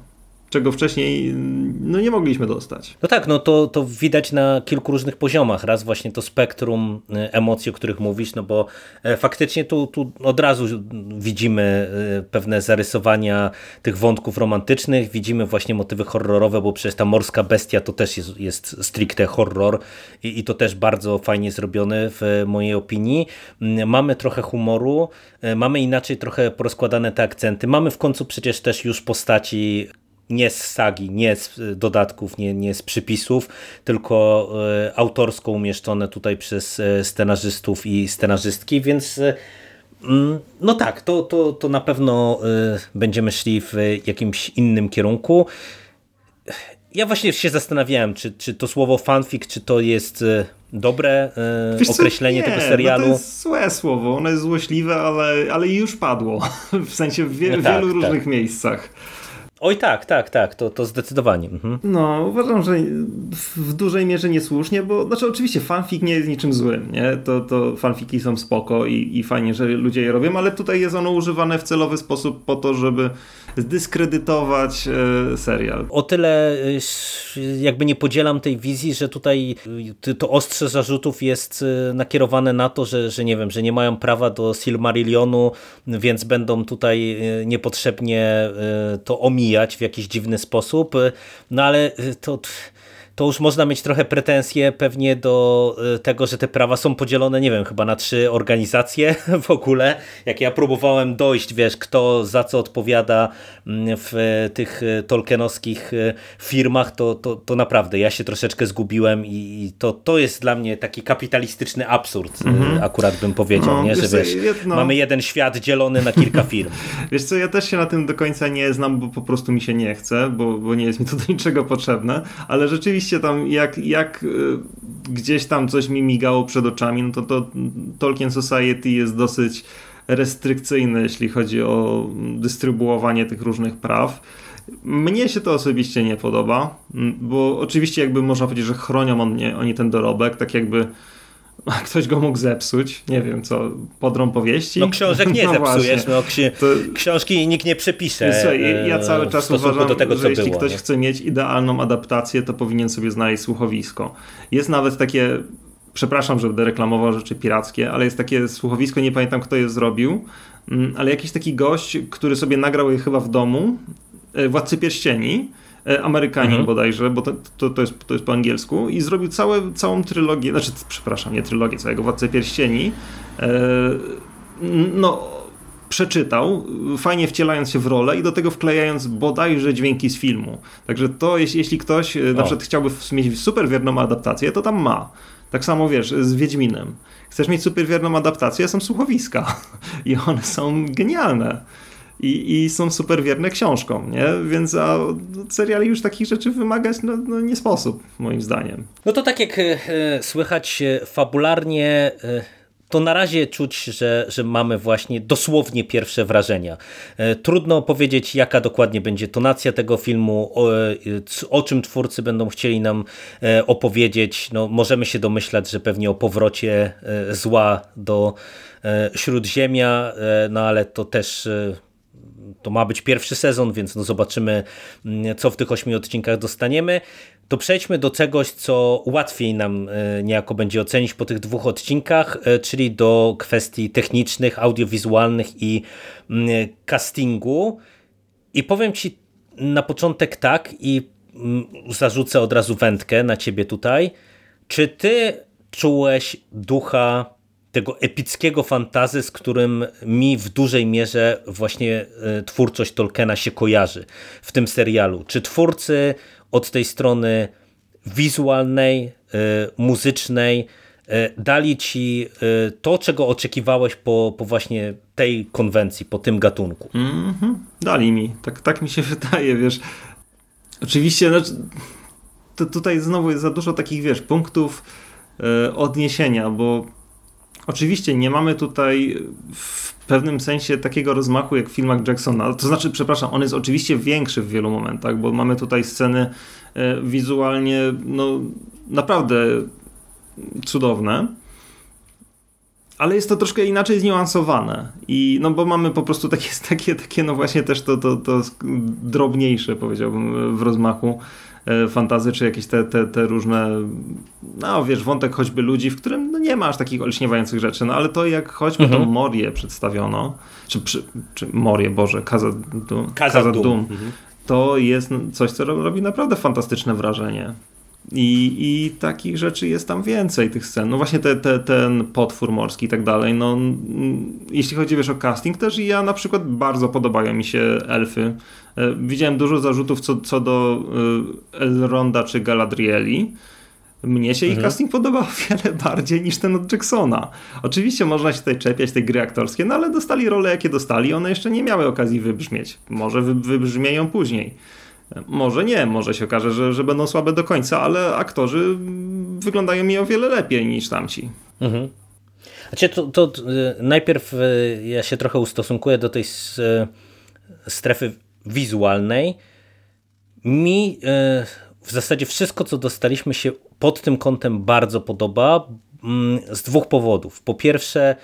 Czego wcześniej no, nie mogliśmy dostać. No tak, no to, to widać na kilku różnych poziomach. Raz właśnie to spektrum e, emocji, o których mówisz, no bo e, faktycznie tu, tu od razu widzimy e, pewne zarysowania tych wątków romantycznych, widzimy właśnie motywy horrorowe, bo przecież ta morska bestia to też jest, jest stricte horror i, i to też bardzo fajnie zrobione w mojej opinii. Mm, mamy trochę humoru, mamy inaczej trochę porozkładane te akcenty, mamy w końcu przecież też już postaci nie z sagi, nie z y, dodatków, nie, nie z przypisów, tylko y, autorsko umieszczone tutaj przez y, scenarzystów i scenarzystki, więc mm, no tak, to, to, to na pewno będziemy szli w jakimś innym kierunku. Ja właśnie się zastanawiałem, czy, czy to słowo fanfic, czy to jest dobre Wiesz określenie co? Tego serialu. No to jest złe słowo, ono jest złośliwe, ale, ale już padło. W sensie w, wie, no tak, wielu tak. różnych miejscach. Oj tak, tak, tak, to, to zdecydowanie. Mhm. No, uważam, że w dużej mierze niesłusznie, bo znaczy oczywiście fanfic nie jest niczym złym, nie? To, to fanfiki są spoko i, i fajnie, że ludzie je robią, ale tutaj jest ono używane w celowy sposób po to, żeby zdyskredytować e, serial. O tyle e, jakby nie podzielam tej wizji, że tutaj e, to ostrze zarzutów jest nakierowane na to, że, że nie wiem, że nie mają prawa do Silmarillionu, więc będą tutaj niepotrzebnie to omijać w jakiś dziwny sposób, no ale to to już można mieć trochę pretensje pewnie do e, tego, że te prawa są podzielone, nie wiem, chyba na trzy organizacje w ogóle. Jak ja próbowałem dojść, wiesz, kto za co odpowiada mm, w tych e, tolkienowskich e, firmach, to, to, to naprawdę ja się troszeczkę zgubiłem i to, to jest dla mnie taki kapitalistyczny absurd, mhm. akurat bym powiedział, no, nie? że wiesz, no. mamy jeden świat dzielony na kilka firm. Wiesz co, ja też się na tym do końca nie znam, bo po prostu mi się nie chce, bo, bo nie jest mi to do niczego potrzebne, ale rzeczywiście rzeczywiście tam jak, jak y, gdzieś tam coś mi migało przed oczami, no to, to Tolkien Society jest dosyć restrykcyjny, jeśli chodzi o dystrybuowanie tych różnych praw. Mnie się to osobiście nie podoba, bo oczywiście jakby można powiedzieć, że chronią oni, oni ten dorobek, tak jakby ktoś go mógł zepsuć, nie wiem co, podrą powieści. No książek nie no zepsujesz, no, ksi to... książki nikt nie przepisze Słuchaj, Ja cały czas uważam, do tego, że jeśli było, ktoś nie? chce mieć idealną adaptację, to powinien sobie znaleźć słuchowisko. Jest nawet takie, przepraszam, że będę reklamował rzeczy pirackie, ale jest takie słuchowisko, nie pamiętam kto je zrobił, mm, ale jakiś taki gość, który sobie nagrał je chyba w domu, e, Władcy Pierścieni, E, Amerykanin mhm. bodajże, bo to, to, to, jest, to jest po angielsku i zrobił całe, całą trylogię, znaczy przepraszam, nie trylogię, całego Władcę Pierścieni. E, no, przeczytał, fajnie wcielając się w rolę i do tego wklejając bodajże dźwięki z filmu. Także to, jeśli, jeśli ktoś e, o. na przykład chciałby mieć super wierną adaptację, to tam ma. Tak samo wiesz, z Wiedźminem. Chcesz mieć super wierną adaptację, są słuchowiska i one są genialne i, i są super wierne książkom, nie? Więc a seriali już takich rzeczy wymagać no, no nie sposób, moim zdaniem. No to tak jak e, słychać e, fabularnie... E, to na razie czuć, że, że mamy właśnie dosłownie pierwsze wrażenia. E, trudno powiedzieć, jaka dokładnie będzie tonacja tego filmu, o, e, o, czym twórcy będą chcieli nam e, opowiedzieć. No, możemy się domyślać, że pewnie o powrocie zła do Śródziemia, no ale to też to ma być pierwszy sezon, więc no zobaczymy, mm, co w tych ośmiu odcinkach dostaniemy. To przejdźmy do czegoś, co łatwiej nam e, niejako będzie ocenić po tych dwóch odcinkach, e, czyli do kwestii technicznych, audiowizualnych i mm, castingu. I powiem Ci na początek tak i mm, zarzucę od razu wędkę na Ciebie tutaj. Czy Ty czułeś ducha tego epickiego fantazy, z którym mi w dużej mierze właśnie e, twórczość Tolkiena się kojarzy w tym serialu. Czy twórcy od tej strony wizualnej, e, muzycznej e, dali ci to, czego oczekiwałeś po, po właśnie tej konwencji, po tym gatunku? Mm -hmm. Dali mi. Tak, tak mi się wydaje, wiesz. Oczywiście, znaczy, tutaj znowu jest za dużo takich, wiesz, punktów odniesienia, bo Oczywiście nie mamy tutaj w pewnym sensie takiego rozmachu jak w filmach Jacksona. To znaczy, przepraszam, on jest oczywiście większy w wielu momentach, bo mamy tutaj sceny e, wizualnie no, naprawdę cudowne. ale jest to troszkę inaczej zniuansowane. I no bo mamy po prostu takie, takie, takie no właśnie też to, to, to drobniejsze, powiedziałbym, w rozmachu fantazy, czy jakieś te, te, te różne, no wiesz, wątek choćby ludzi, w którym no, nie ma aż takich olśniewających rzeczy, no ale to jak choćby mhm. to Morię przedstawiono, czy, czy, czy Morię, Boże, Kaza Dum, Kaza Dum. Mhm. to jest coś, co robi naprawdę fantastyczne wrażenie. I, I takich rzeczy jest tam więcej, tych scen. No właśnie te, te, ten potwór morski i tak dalej. No, jeśli chodzi wiesz o casting też i ja na przykład bardzo podobają mi się elfy. E, widziałem dużo zarzutów co, co do e, Elronda czy Galadrieli. Mnie się mhm. ich casting podobał wiele bardziej niż ten od Jacksona. Oczywiście można się tutaj czepiać tej gry aktorskie, no ale dostali role jakie dostali, one jeszcze nie miały okazji wybrzmieć. Może wybrzmieją później. Może nie, może się okaże, że, że będą słabe do końca, ale aktorzy wyglądają mi o wiele lepiej niż tamci. Mhm. Znaczy, to, to, to najpierw y, ja się trochę ustosunkuję do tej strefy wizualnej. Mi y, w zasadzie wszystko, co dostaliśmy się pod tym kątem bardzo podoba mm, z dwóch powodów. Po pierwsze,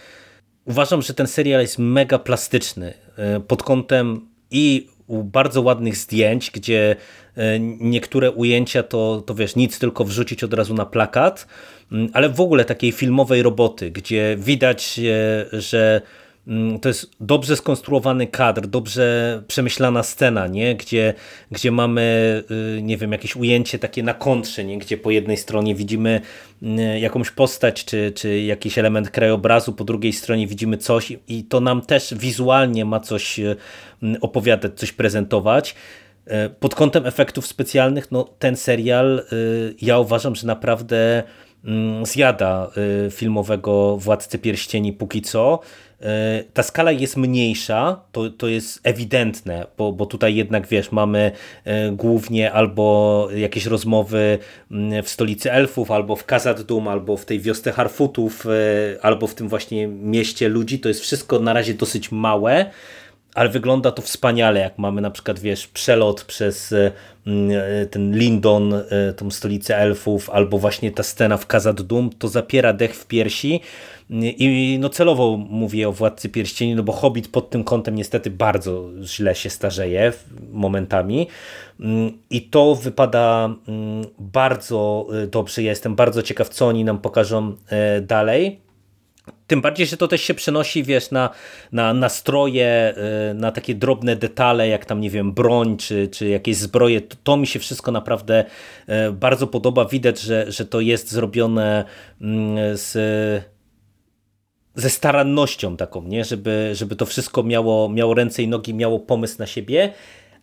uważam, że ten serial jest mega plastyczny y, pod kątem i bardzo ładnych zdjęć, gdzie e, niektóre ujęcia to, to wiesz, nic tylko wrzucić od razu na plakat, mm, ale w ogóle takiej filmowej roboty, gdzie widać, e, że to jest dobrze skonstruowany kadr, dobrze przemyślana scena, nie? Gdzie, gdzie mamy, y, nie wiem, jakieś ujęcie takie na kontrze, nie? gdzie po jednej stronie widzimy y, jakąś postać, czy, czy jakiś element krajobrazu, po drugiej stronie widzimy coś i to nam też wizualnie ma coś y, opowiadać, coś prezentować. Pod kątem efektów specjalnych, no ten serial ja uważam, że naprawdę mm, zjada filmowego Władcy Pierścieni póki co. E, ta skala jest mniejsza, to, to jest ewidentne, bo, bo tutaj jednak wiesz, mamy e, głównie albo jakieś rozmowy mm, w stolicy elfów, albo w Kazad-Dum, albo w tej wiosce Harfutów, e, albo w tym właśnie mieście ludzi. To jest wszystko na razie dosyć małe, ale wygląda to wspaniale, jak mamy na przykład, wiesz, przelot przez ten Lindon, tą stolicę elfów, albo właśnie ta scena w Kazad-Dum, to zapiera dech w piersi i no celowo mówię o Władcy Pierścieni, no bo Hobbit pod tym kątem niestety bardzo źle się starzeje momentami mm, i to wypada mm, bardzo y, dobrze. Ja jestem bardzo ciekaw, co oni nam pokażą e, dalej. Tym bardziej, że to też się przenosi, wiesz, na, na nastroje, y, na takie drobne detale, jak tam, nie wiem, broń, czy, czy jakieś zbroje. To, to mi się wszystko naprawdę e, bardzo podoba. Widać, że, że to jest zrobione mm, z ze starannością taką, nie? Żeby, żeby to wszystko miało, miało ręce i nogi, miało pomysł na siebie.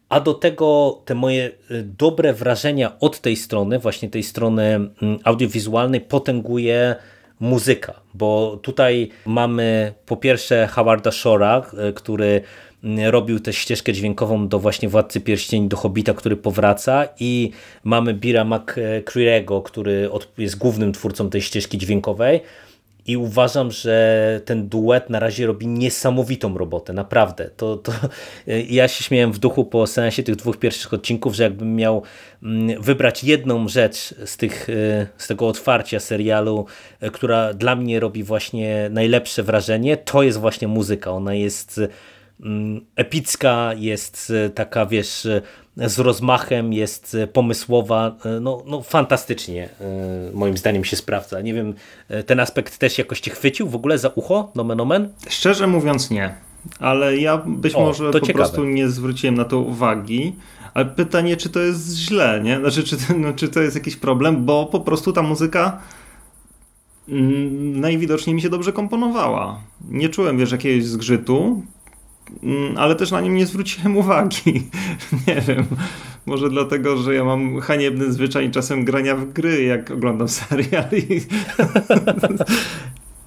A do tego te moje y, dobre wrażenia od tej strony, właśnie tej strony mm, audiowizualnej, potęguje muzyka, bo tutaj mamy po pierwsze Howarda Shora, y, który mm, robił też ścieżkę dźwiękową do właśnie Władcy Pierścieni, do Hobita, który powraca i mamy Bira McCreary'ego, który jest głównym twórcą tej ścieżki dźwiękowej i uważam, że ten duet na razie robi niesamowitą robotę, naprawdę. To, to, ja się śmiałem w duchu po sensie tych dwóch pierwszych odcinków, że jakbym miał mm, wybrać jedną rzecz z, tych, y, z tego otwarcia serialu, y, która dla mnie robi właśnie najlepsze wrażenie, to jest właśnie muzyka. Ona jest mm, epicka, jest y, taka, wiesz, z rozmachem, jest e, pomysłowa, e, no, no fantastycznie e, moim zdaniem się sprawdza. Nie wiem, ten aspekt też jakoś cię chwycił w ogóle za ucho, nomen omen? Szczerze mówiąc nie, ale ja być o, może po ciekawe. prostu nie zwróciłem na to uwagi. Ale pytanie, czy to jest źle, nie? Znaczy, czy, no, czy to jest jakiś problem, bo po prostu ta muzyka mm, najwidoczniej mi się dobrze komponowała. Nie czułem, wiesz, jakiegoś zgrzytu. Mm, ale też na nim nie zwróciłem uwagi. nie wiem, może dlatego, że ja mam haniebny zwyczaj czasem grania w gry, jak oglądam serial i,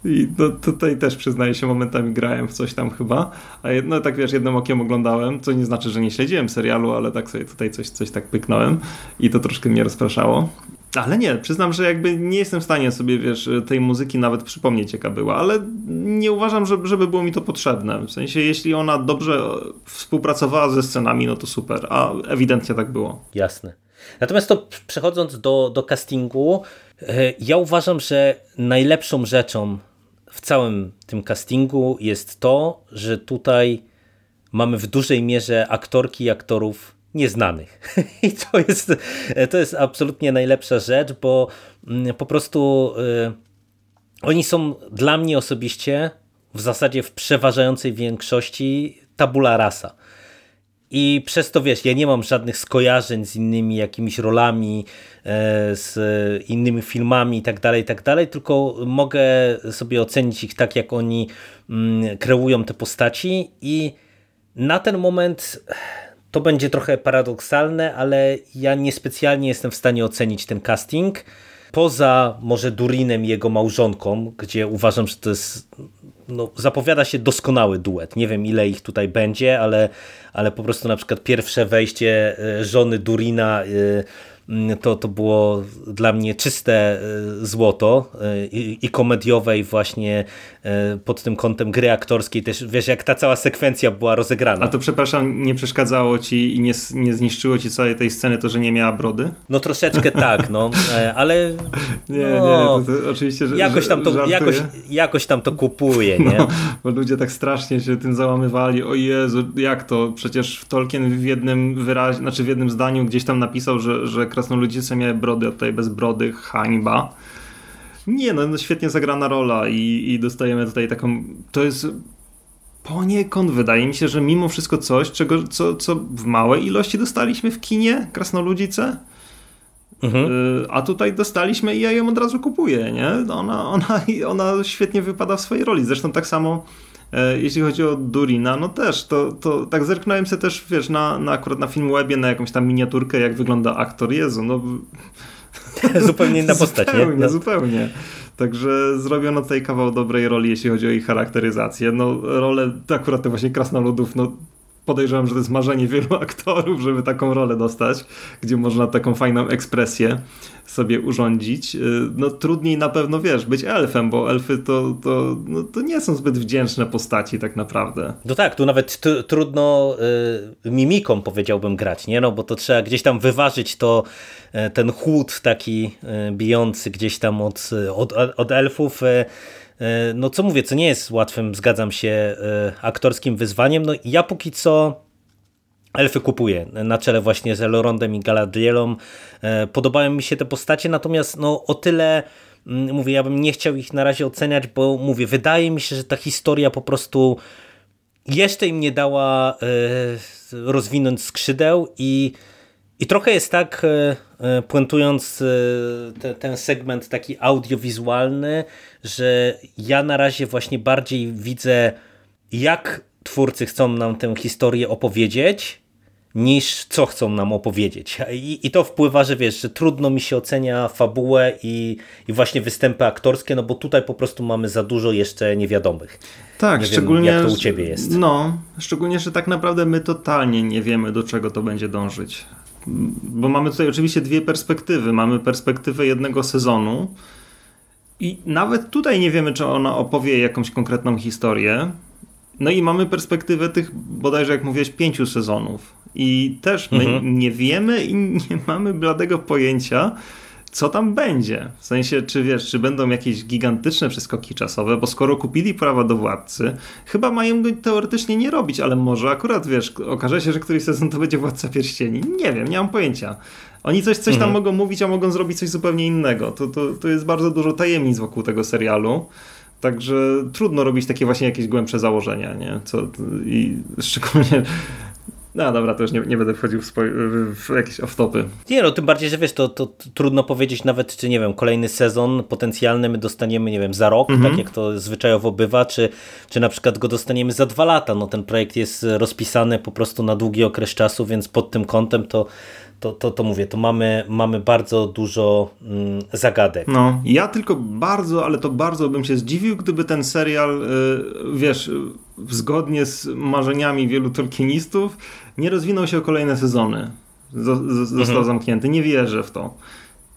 i tutaj też przyznaję się, momentami grałem w coś tam chyba, a jedno tak wiesz, jednym okiem oglądałem, co nie znaczy, że nie śledziłem serialu, ale tak sobie tutaj coś, coś tak pyknąłem i to troszkę mnie rozpraszało. Ale nie, przyznam, że jakby nie jestem w stanie sobie, wiesz, tej muzyki nawet przypomnieć, jaka była, ale nie uważam, żeby, żeby było mi to potrzebne. W sensie, jeśli ona dobrze współpracowała ze scenami, no to super, a ewidentnie tak było. Jasne. Natomiast to przechodząc do, do castingu, e, ja uważam, że najlepszą rzeczą w całym tym castingu jest to, że tutaj mamy w dużej mierze aktorki i aktorów nieznanych. I to jest, to jest absolutnie najlepsza rzecz, bo mm, po prostu y, oni są dla mnie osobiście w zasadzie w przeważającej większości tabula rasa. I przez to wiesz, ja nie mam żadnych skojarzeń z innymi jakimiś rolami, e, z innymi filmami i tak dalej, i tak tylko mogę sobie ocenić ich tak, jak oni mm, kreują te postaci i na ten moment to będzie trochę paradoksalne, ale ja niespecjalnie jestem w stanie ocenić ten casting. Poza może Durinem i jego małżonką, gdzie uważam, że to jest no, zapowiada się doskonały duet. Nie wiem ile ich tutaj będzie, ale, ale po prostu na przykład pierwsze wejście e, żony Durina Mm, to, to było dla mnie czyste e, złoto e, i, i komediowe i właśnie e, pod tym kątem gry aktorskiej też, wiesz, jak ta cała sekwencja była rozegrana. A to przepraszam, nie przeszkadzało ci i nie, nie zniszczyło ci całej tej sceny to, że nie miała brody? No troszeczkę tak, no, ale nie, no, nie, to, to oczywiście, że jakoś tam to, jakoś, jakoś tam to kupuje, nie? No, bo ludzie tak strasznie się tym załamywali, o Jezu, jak to? Przecież Tolkien w jednym wyrazie, znaczy w jednym zdaniu gdzieś tam napisał, że, że krasnoludzice miały brody, a tutaj bez brody hańba. Nie, no, no świetnie zagrana rola i, i dostajemy tutaj taką. To jest poniekąd wydaje mi się, że mimo wszystko coś, czego, co, co w małej ilości dostaliśmy w kinie Krasnoludzice. Mhm. Y, a tutaj dostaliśmy i ja ją od razu kupuję, nie? Ona, ona, ona świetnie wypada w swojej roli. Zresztą tak samo jeśli chodzi o Durina, no też, to, to tak zerknąłem sobie też, wiesz, na, na akurat na Filmwebie, na jakąś tam miniaturkę, jak wygląda aktor. Jezu, no... zupełnie inna postać, zupełnie, nie? No. Zupełnie. Także zrobiono tutaj kawał dobrej roli, jeśli chodzi o ich charakteryzację. No, rolę akurat te właśnie krasnoludów, no podejrzewam, że to jest marzenie wielu aktorów, żeby taką rolę dostać, gdzie można taką fajną ekspresję sobie urządzić. Y, no trudniej na pewno, wiesz, być elfem, bo elfy to, to, no, to nie są zbyt wdzięczne postaci tak naprawdę. No tak, tu nawet trudno y, mimiką powiedziałbym grać, nie? No bo to trzeba gdzieś tam wyważyć to, y, ten chłód taki y, bijący gdzieś tam od, od, od elfów y, no co mówię, co nie jest łatwym, zgadzam się, e, aktorskim wyzwaniem. No ja póki co Elfy kupuję na czele właśnie z Elrondem i Galadrielą. E, podobają mi się te postacie, natomiast no o tyle mm, mówię, ja bym nie chciał ich na razie oceniać, bo mówię, wydaje mi się, że ta historia po prostu jeszcze im nie dała rozwinąć skrzydeł i i trochę jest tak, e, e, puentując e, te, ten segment taki audiowizualny, że ja na razie właśnie bardziej widzę, jak twórcy chcą nam tę historię opowiedzieć, niż co chcą nam opowiedzieć. I, I, to wpływa, że wiesz, że trudno mi się ocenia fabułę i, i właśnie występy aktorskie, no bo tutaj po prostu mamy za dużo jeszcze niewiadomych. Tak, nie szczególnie wiem, jak to u ciebie jest. No, szczególnie, że tak naprawdę my totalnie nie wiemy, do czego to będzie dążyć bo mamy tutaj oczywiście dwie perspektywy. Mamy perspektywę jednego sezonu i nawet tutaj nie wiemy, czy ona opowie jakąś konkretną historię. No i mamy perspektywę tych bodajże, jak mówiłeś, pięciu sezonów. I też my mhm. nie wiemy i nie mamy bladego pojęcia, co tam będzie. W sensie, czy wiesz, czy będą jakieś gigantyczne przeskoki czasowe, bo skoro kupili prawa do władcy, chyba mają go teoretycznie nie robić, ale może akurat, wiesz, okaże się, że któryś sezon to będzie Władca Pierścieni. Nie wiem, nie mam pojęcia. Oni coś, coś mhm. tam mogą mówić, a mogą zrobić coś zupełnie innego. To, to, to jest bardzo dużo tajemnic wokół tego serialu. Także trudno robić takie właśnie jakieś głębsze założenia, nie? Co, I szczególnie no dobra, to już nie, nie będę wchodził w, w jakieś off-topy. Nie no, tym bardziej, że wiesz, to, to trudno powiedzieć nawet, czy nie wiem, kolejny sezon potencjalny my dostaniemy, nie wiem, za rok, mhm. tak jak to zwyczajowo bywa, czy, czy na przykład go dostaniemy za dwa lata. No ten projekt jest rozpisany po prostu na długi okres czasu, więc pod tym kątem to to, to, to mówię, to mamy, mamy bardzo dużo mm, zagadek. No, ja tylko bardzo, ale to bardzo bym się zdziwił, gdyby ten serial, y, wiesz, zgodnie z marzeniami wielu tolkienistów, nie rozwinął się o kolejne sezony. został mhm. zamknięty. Nie wierzę w to.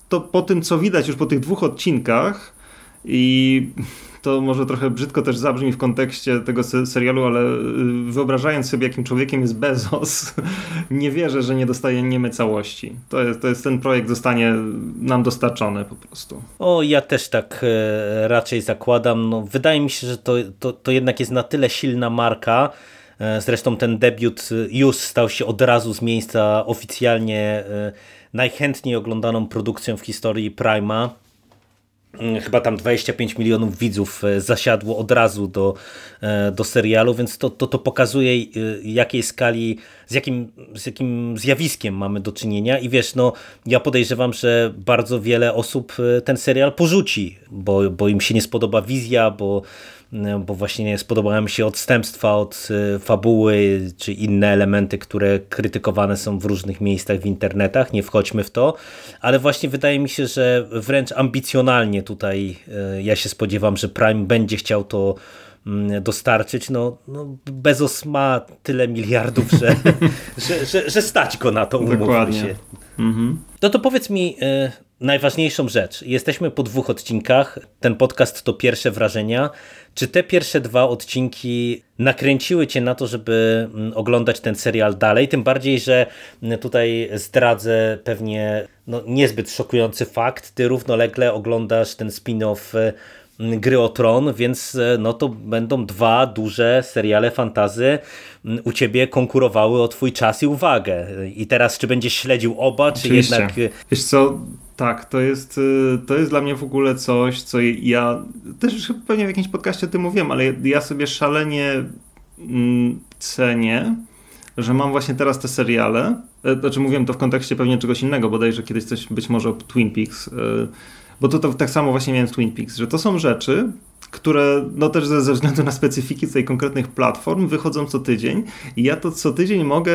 To po tym, co widać już po tych dwóch odcinkach i to może trochę brzydko też zabrzmi w kontekście tego serialu, ale y, wyobrażając sobie, jakim człowiekiem jest Bezos, nie wierzę, że nie dostajemy całości. To jest, to jest ten projekt zostanie nam dostarczony po prostu. O, ja też tak e, raczej zakładam. No, wydaje mi się, że to, to, to jednak jest na tyle silna marka, Zresztą ten debiut już stał się od razu z miejsca oficjalnie e, najchętniej oglądaną produkcją w historii Prima. Mm, chyba tam 25 milionów widzów e, zasiadło od razu do, e, do serialu, więc to, to, to pokazuje e, jakiej skali, z jakim, z jakim zjawiskiem mamy do czynienia i wiesz, no ja podejrzewam, że bardzo wiele osób ten serial porzuci, bo, bo im się nie spodoba wizja, bo bo właśnie nie spodobały mi się odstępstwa od fabuły, czy inne elementy, które krytykowane są w różnych miejscach w internetach, nie wchodźmy w to, ale właśnie wydaje mi się, że wręcz ambicjonalnie tutaj e, ja się spodziewam, że Prime będzie chciał to mm, dostarczyć, no, no Bezos ma tyle miliardów, że, że, że, że, stać go na to, umówmy się. Mhm. No to powiedz mi y, najważniejszą rzecz. Jesteśmy po dwóch odcinkach, ten podcast to pierwsze wrażenia. Czy te pierwsze dwa odcinki nakręciły cię na to, żeby mm, oglądać ten serial dalej? Tym bardziej, że mm, tutaj zdradzę pewnie no, niezbyt szokujący fakt. Ty równolegle oglądasz ten spin-off mm, Gry o Tron, więc e, no to będą dwa duże seriale fantazy u ciebie konkurowały o twój czas i uwagę. I teraz czy będziesz śledził oba, Oczywiście. czy jednak... E, Wiesz co, tak, to jest, y, to jest dla mnie w ogóle coś, co ja też pewnie w jakimś podcaście o tym mówiłem, ale ja sobie szalenie mm, cenię, że mam właśnie teraz te seriale. E, znaczy mówiłem to w kontekście pewnie czegoś innego, bodajże kiedyś coś być może o Twin Peaks, e, bo to, to tak samo właśnie miałem z Twin Peaks, że to są rzeczy, które no też ze, ze względu na specyfiki tej konkretnych platform wychodzą co tydzień i ja to co tydzień mogę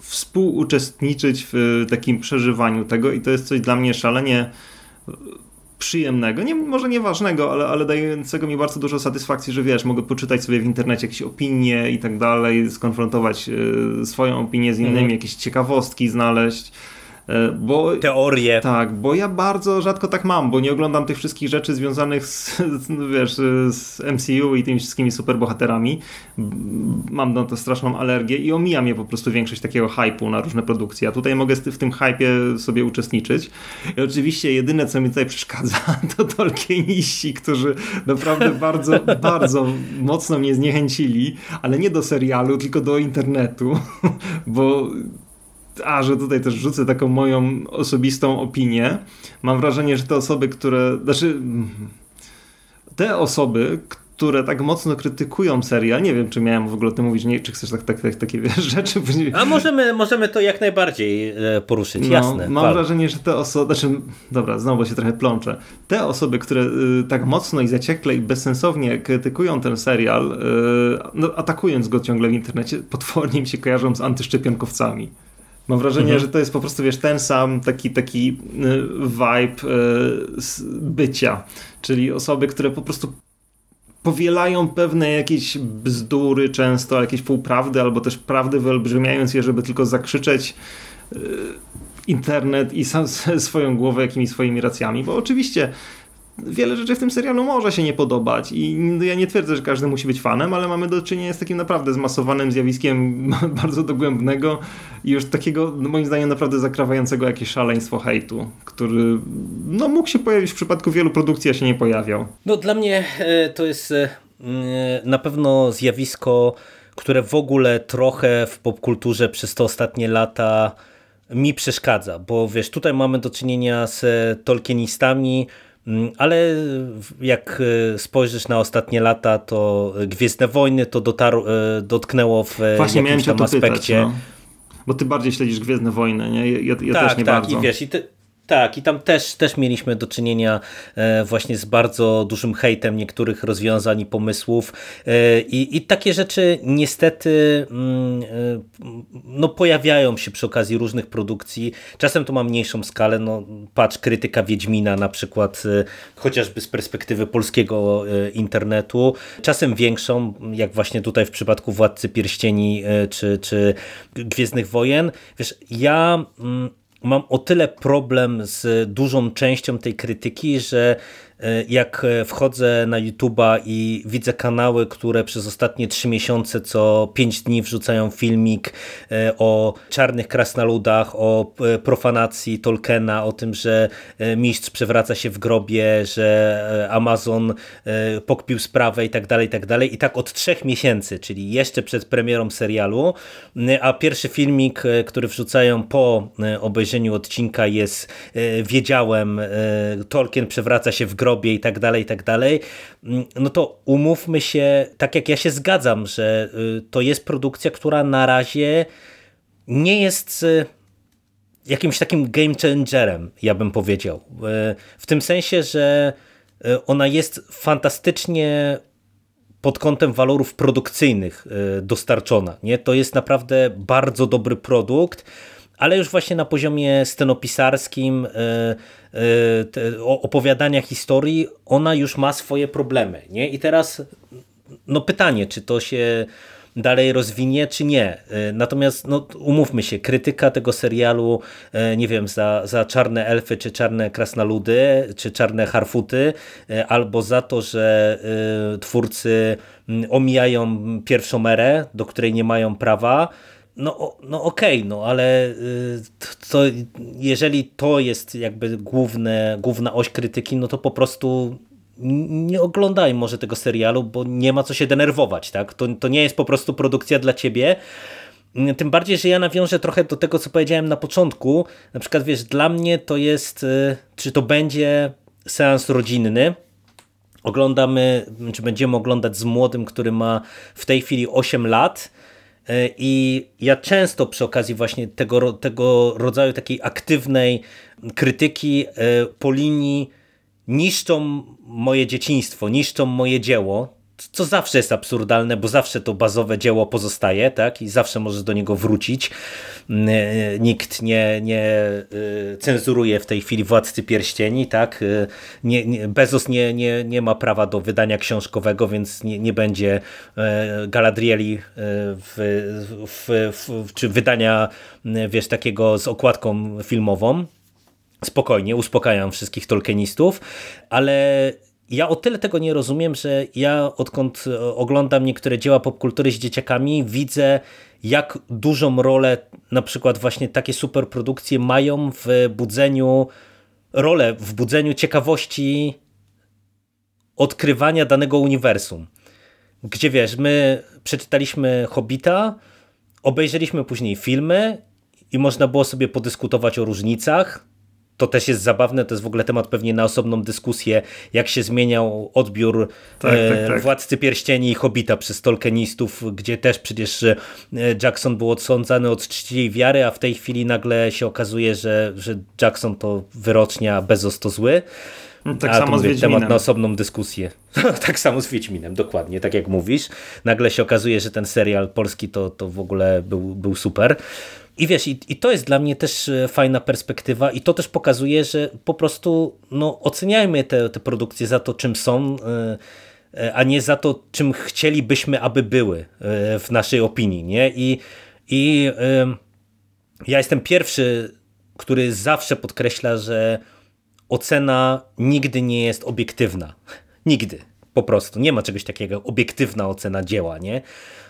współuczestniczyć w takim przeżywaniu tego i to jest coś dla mnie szalenie przyjemnego, nie, może nieważnego, ale, ale dającego mi bardzo dużo satysfakcji, że wiesz, mogę poczytać sobie w internecie jakieś opinie i tak dalej, skonfrontować y, swoją opinię z innymi, mm. jakieś ciekawostki znaleźć. E, bo, Teorie. Tak, bo ja bardzo rzadko tak mam, bo nie oglądam tych wszystkich rzeczy związanych z, wiesz, z MCU i tymi wszystkimi superbohaterami. Mam na to straszną alergię i omija mnie po prostu większość takiego hypu na różne produkcje. A tutaj mogę w tym hypie sobie uczestniczyć. I oczywiście jedyne, co mi tutaj przeszkadza, to tolkieniści, którzy naprawdę bardzo, bardzo mocno mnie zniechęcili, ale nie do serialu, tylko do internetu, bo a że tutaj też rzucę taką moją osobistą opinię. Mam wrażenie, że te osoby, które. Znaczy, te osoby, które tak mocno krytykują serial, nie wiem, czy miałem w ogóle o tym mówić, nie, czy chcesz tak, tak, tak, takie wiesz, rzeczy. A możemy, możemy to jak najbardziej e, poruszyć, no, jasne. Mam wrażenie, że te osoby, znaczy, dobra, znowu się trochę plączę. Te osoby, które y, tak mocno i zaciekle i bezsensownie krytykują ten serial, y, no, atakując go ciągle w internecie, potwornie mi się kojarzą z antyszczepionkowcami. Mam wrażenie, mhm. że to jest po prostu, wiesz, ten sam taki, taki y, vibe y, bycia, czyli osoby, które po prostu powielają pewne jakieś bzdury często, jakieś półprawdy, albo też prawdy wyolbrzymiając je, żeby tylko zakrzyczeć y, internet i sam, swoją głowę jakimiś swoimi racjami, bo oczywiście wiele rzeczy w tym serialu może się nie podobać i ja nie twierdzę, że każdy musi być fanem, ale mamy do czynienia z takim naprawdę zmasowanym zjawiskiem bardzo dogłębnego i już takiego, no moim zdaniem, naprawdę zakrawającego jakieś szaleństwo hejtu, który no, mógł się pojawić w przypadku wielu produkcji, a się nie pojawiał. No dla mnie e, to jest e, na pewno zjawisko, które w ogóle trochę w popkulturze przez te ostatnie lata mi przeszkadza, bo wiesz, tutaj mamy do czynienia z Tolkienistami, Mm, ale jak e, spojrzysz na ostatnie lata, to Gwiezdne Wojny to dotarł, e, dotknęło w Właśnie jakimś tam aspekcie. Pytać, no. Bo ty bardziej śledzisz Gwiezdne Wojny, nie? Ja, ja tak, też nie tak, bardzo. I wiesz, i ty, tak, i tam też, też mieliśmy do czynienia e, właśnie z bardzo dużym hejtem niektórych rozwiązań i pomysłów e, i, i takie rzeczy niestety mm, e, no, pojawiają się przy okazji różnych produkcji. Czasem to ma mniejszą skalę, no, patrz krytyka Wiedźmina na przykład, chociażby z perspektywy polskiego internetu, czasem większą, jak właśnie tutaj w przypadku Władcy Pierścieni czy, czy Gwiezdnych Wojen. Wiesz, ja mm, mam o tyle problem z dużą częścią tej krytyki, że jak e, wchodzę na YouTube'a i widzę kanały, które przez ostatnie trzy miesiące co pięć dni wrzucają filmik e, o czarnych krasnoludach, o profanacji Tolkiena, o tym, że mistrz przewraca się w grobie, że Amazon pokpił sprawę i tak dalej, i tak dalej. I tak od trzech miesięcy, czyli jeszcze przed premierą serialu, a pierwszy filmik, który wrzucają po obejrzeniu odcinka jest Wiedziałem, Tolkien przewraca się w grobie, grobie i tak dalej, i tak dalej, mm, no to umówmy się, tak jak ja się zgadzam, że y, to jest produkcja, która na razie nie jest y, jakimś takim game changerem, ja bym powiedział. Y, w tym sensie, że ona jest fantastycznie pod kątem walorów produkcyjnych dostarczona. Nie? To jest naprawdę bardzo dobry produkt, ale już właśnie na poziomie scenopisarskim, e, e, opowiadania historii, ona już ma swoje problemy. Nie? I teraz no pytanie, czy to się dalej rozwinie, czy nie. E, natomiast no, umówmy się, krytyka tego serialu, nie wiem, za, za czarne elfy, czy czarne krasnoludy, czy czarne harfuty, albo za to, że twórcy omijają pierwszą erę, do której nie mają prawa, no, no okej, okay, no ale y, to, jeżeli to jest jakby główne, główna oś krytyki, no to po prostu nie oglądaj może tego serialu, bo nie ma co się denerwować, tak? To, to nie jest po prostu produkcja dla ciebie. Tym bardziej, że ja nawiążę trochę do tego, co powiedziałem na początku. Na przykład, wiesz, dla mnie to jest, y, czy to będzie seans rodzinny, oglądamy, czy będziemy oglądać z młodym, który ma w tej chwili 8 lat, I ja często przy okazji właśnie tego, tego rodzaju takiej aktywnej krytyki e, po linii niszczą moje dzieciństwo, niszczą moje dzieło, co zawsze jest absurdalne, bo zawsze to bazowe dzieło pozostaje, tak? I zawsze możesz do niego wrócić. Mm, e, nikt nie, nie e, cenzuruje w tej chwili Władcy Pierścieni, tak? E, nie, nie, Bezos nie, nie, nie ma prawa do wydania książkowego, więc nie, nie będzie Galadrieli w, w, w, czy wydania, wiesz, takiego z okładką filmową. Spokojnie, uspokajam wszystkich tolkienistów, ale ja o tyle tego nie rozumiem, że ja odkąd e, oglądam niektóre dzieła popkultury z dzieciakami, widzę jak dużą rolę na przykład właśnie takie superprodukcje mają w budzeniu rolę w budzeniu ciekawości odkrywania danego uniwersum. Gdzie wiesz, my przeczytaliśmy Hobbita, obejrzeliśmy później filmy i można było sobie podyskutować o różnicach, to też jest zabawne, to jest w ogóle temat pewnie na osobną dyskusję, jak się zmieniał odbiór tak, e, tak, tak. Władcy Pierścieni i Hobita przez Tolkienistów, gdzie też przecież e, Jackson był odsądzany od czci wiary, a w tej chwili nagle się okazuje, że, że Jackson to wyrocznia, Bezos to zły. No, tak a samo z Wiedźminem. temat na osobną dyskusję. tak samo z Wiedźminem, dokładnie, tak jak mówisz. Nagle się okazuje, że ten serial polski to, to w ogóle był, był super. I wiesz, i, i to jest dla mnie też e, fajna perspektywa i to też pokazuje, że po prostu no, oceniajmy te, te produkcje za to, czym są, e, e, a nie za to, czym chcielibyśmy, aby były w naszej opinii. Nie? I, i ja jestem pierwszy, który zawsze podkreśla, że ocena nigdy nie jest obiektywna. Nigdy. Po prostu. Nie ma czegoś takiego, obiektywna ocena dzieła, nie?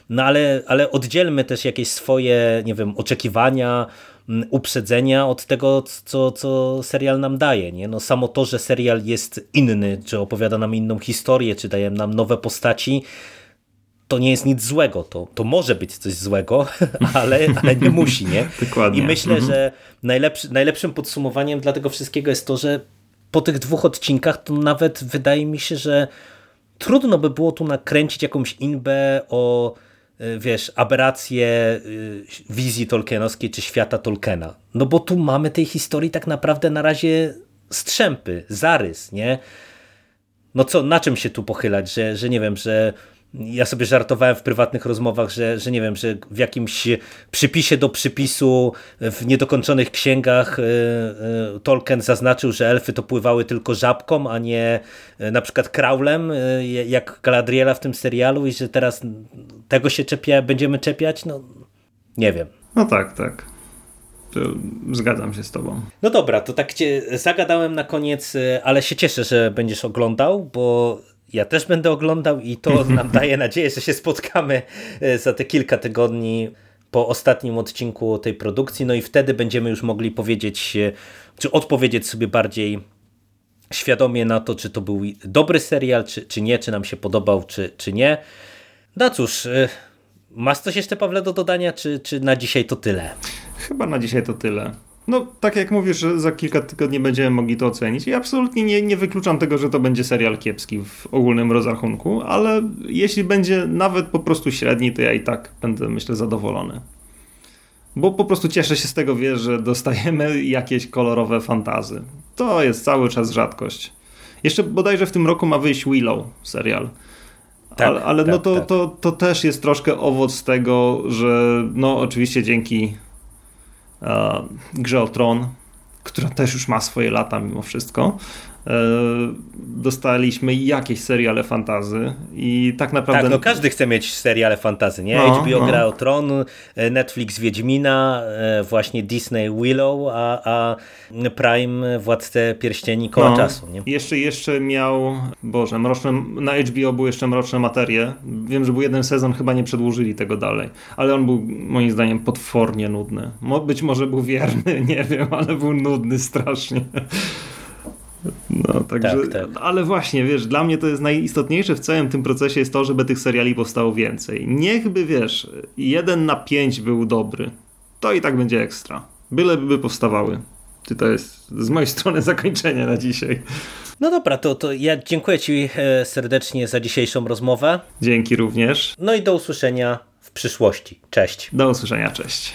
No ale, ale oddzielmy też jakieś swoje, nie wiem, oczekiwania, mm, uprzedzenia od tego, co, co serial nam daje. Nie? No samo to, że serial jest inny, czy opowiada nam inną historię, czy daje nam nowe postaci, to nie jest nic złego. To, to może być coś złego, ale, ale nie musi. Nie? Dokładnie. I myślę, mhm. że najlepszy, najlepszym podsumowaniem dla tego wszystkiego jest to, że po tych dwóch odcinkach to nawet wydaje mi się, że trudno by było tu nakręcić jakąś inbę o Y, wiesz, aberracje y, wizji tolkienowskiej czy świata Tolkiena. No bo tu mamy tej historii tak naprawdę na razie strzępy, zarys, nie? No co, na czym się tu pochylać, że, że nie wiem, że ja sobie żartowałem w prywatnych rozmowach, że, że nie wiem, że w jakimś przypisie do przypisu w niedokończonych księgach e, e, Tolkien zaznaczył, że elfy to pływały tylko żabką, a nie e, na przykład kraulem, jak Galadriela w tym serialu i że teraz tego się czepia, będziemy czepiać? No nie wiem. No tak, tak. Zgadzam się z tobą. No dobra, to tak cię zagadałem na koniec, ale się cieszę, że będziesz oglądał, bo ja też będę oglądał i to nam daje nadzieję, że się spotkamy y, za te kilka tygodni po ostatnim odcinku tej produkcji, no i wtedy będziemy już mogli powiedzieć, y, czy odpowiedzieć sobie bardziej świadomie na to, czy to był dobry serial, czy, czy nie, czy nam się podobał, czy, czy nie. No cóż, y, masz coś jeszcze, Pawle, do dodania, czy, czy na dzisiaj to tyle? Chyba na dzisiaj to tyle. No, tak jak mówisz, że za kilka tygodni będziemy mogli to ocenić i absolutnie nie, nie wykluczam tego, że to będzie serial kiepski w ogólnym rozrachunku, ale jeśli będzie nawet po prostu średni, to ja i tak będę, myślę, zadowolony. Bo po prostu cieszę się z tego, wiesz, że dostajemy jakieś kolorowe fantazy. To jest cały czas rzadkość. Jeszcze bodajże w tym roku ma wyjść Willow serial. Tak, ale ale no tak, to, tak. to, to też jest troszkę owoc tego, że no oczywiście dzięki grze o Tron, która też już ma swoje lata mimo wszystko, e, dostaliśmy jakieś seriale fantazy i tak naprawdę... Tak, no każdy chce mieć seriale fantazy, nie? No, HBO no. Gra o Tron, e, Netflix Wiedźmina, e, właśnie Disney Willow, a, a Prime Władcę Pierścieni koła No. czasu, nie? Jeszcze, jeszcze miał, Boże, mroczne, na HBO były jeszcze Mroczne Materie. Wiem, że był jeden sezon, chyba nie przedłużyli tego dalej, ale on był moim zdaniem potwornie nudny. Być może był wierny, nie wiem, ale był nudny strasznie. No, także, Tak, tak. ale właśnie, wiesz, dla mnie to jest najistotniejsze w całym tym procesie jest to, żeby tych seriali powstało więcej. Niechby, wiesz, jeden na pięć był dobry, to i tak będzie ekstra. Byleby powstawały. Ty to jest z mojej strony zakończenie na dzisiaj. No dobra, to, to ja dziękuję Ci e, serdecznie za dzisiejszą rozmowę. Dzięki również. No i do usłyszenia w przyszłości. Cześć. Do usłyszenia, cześć.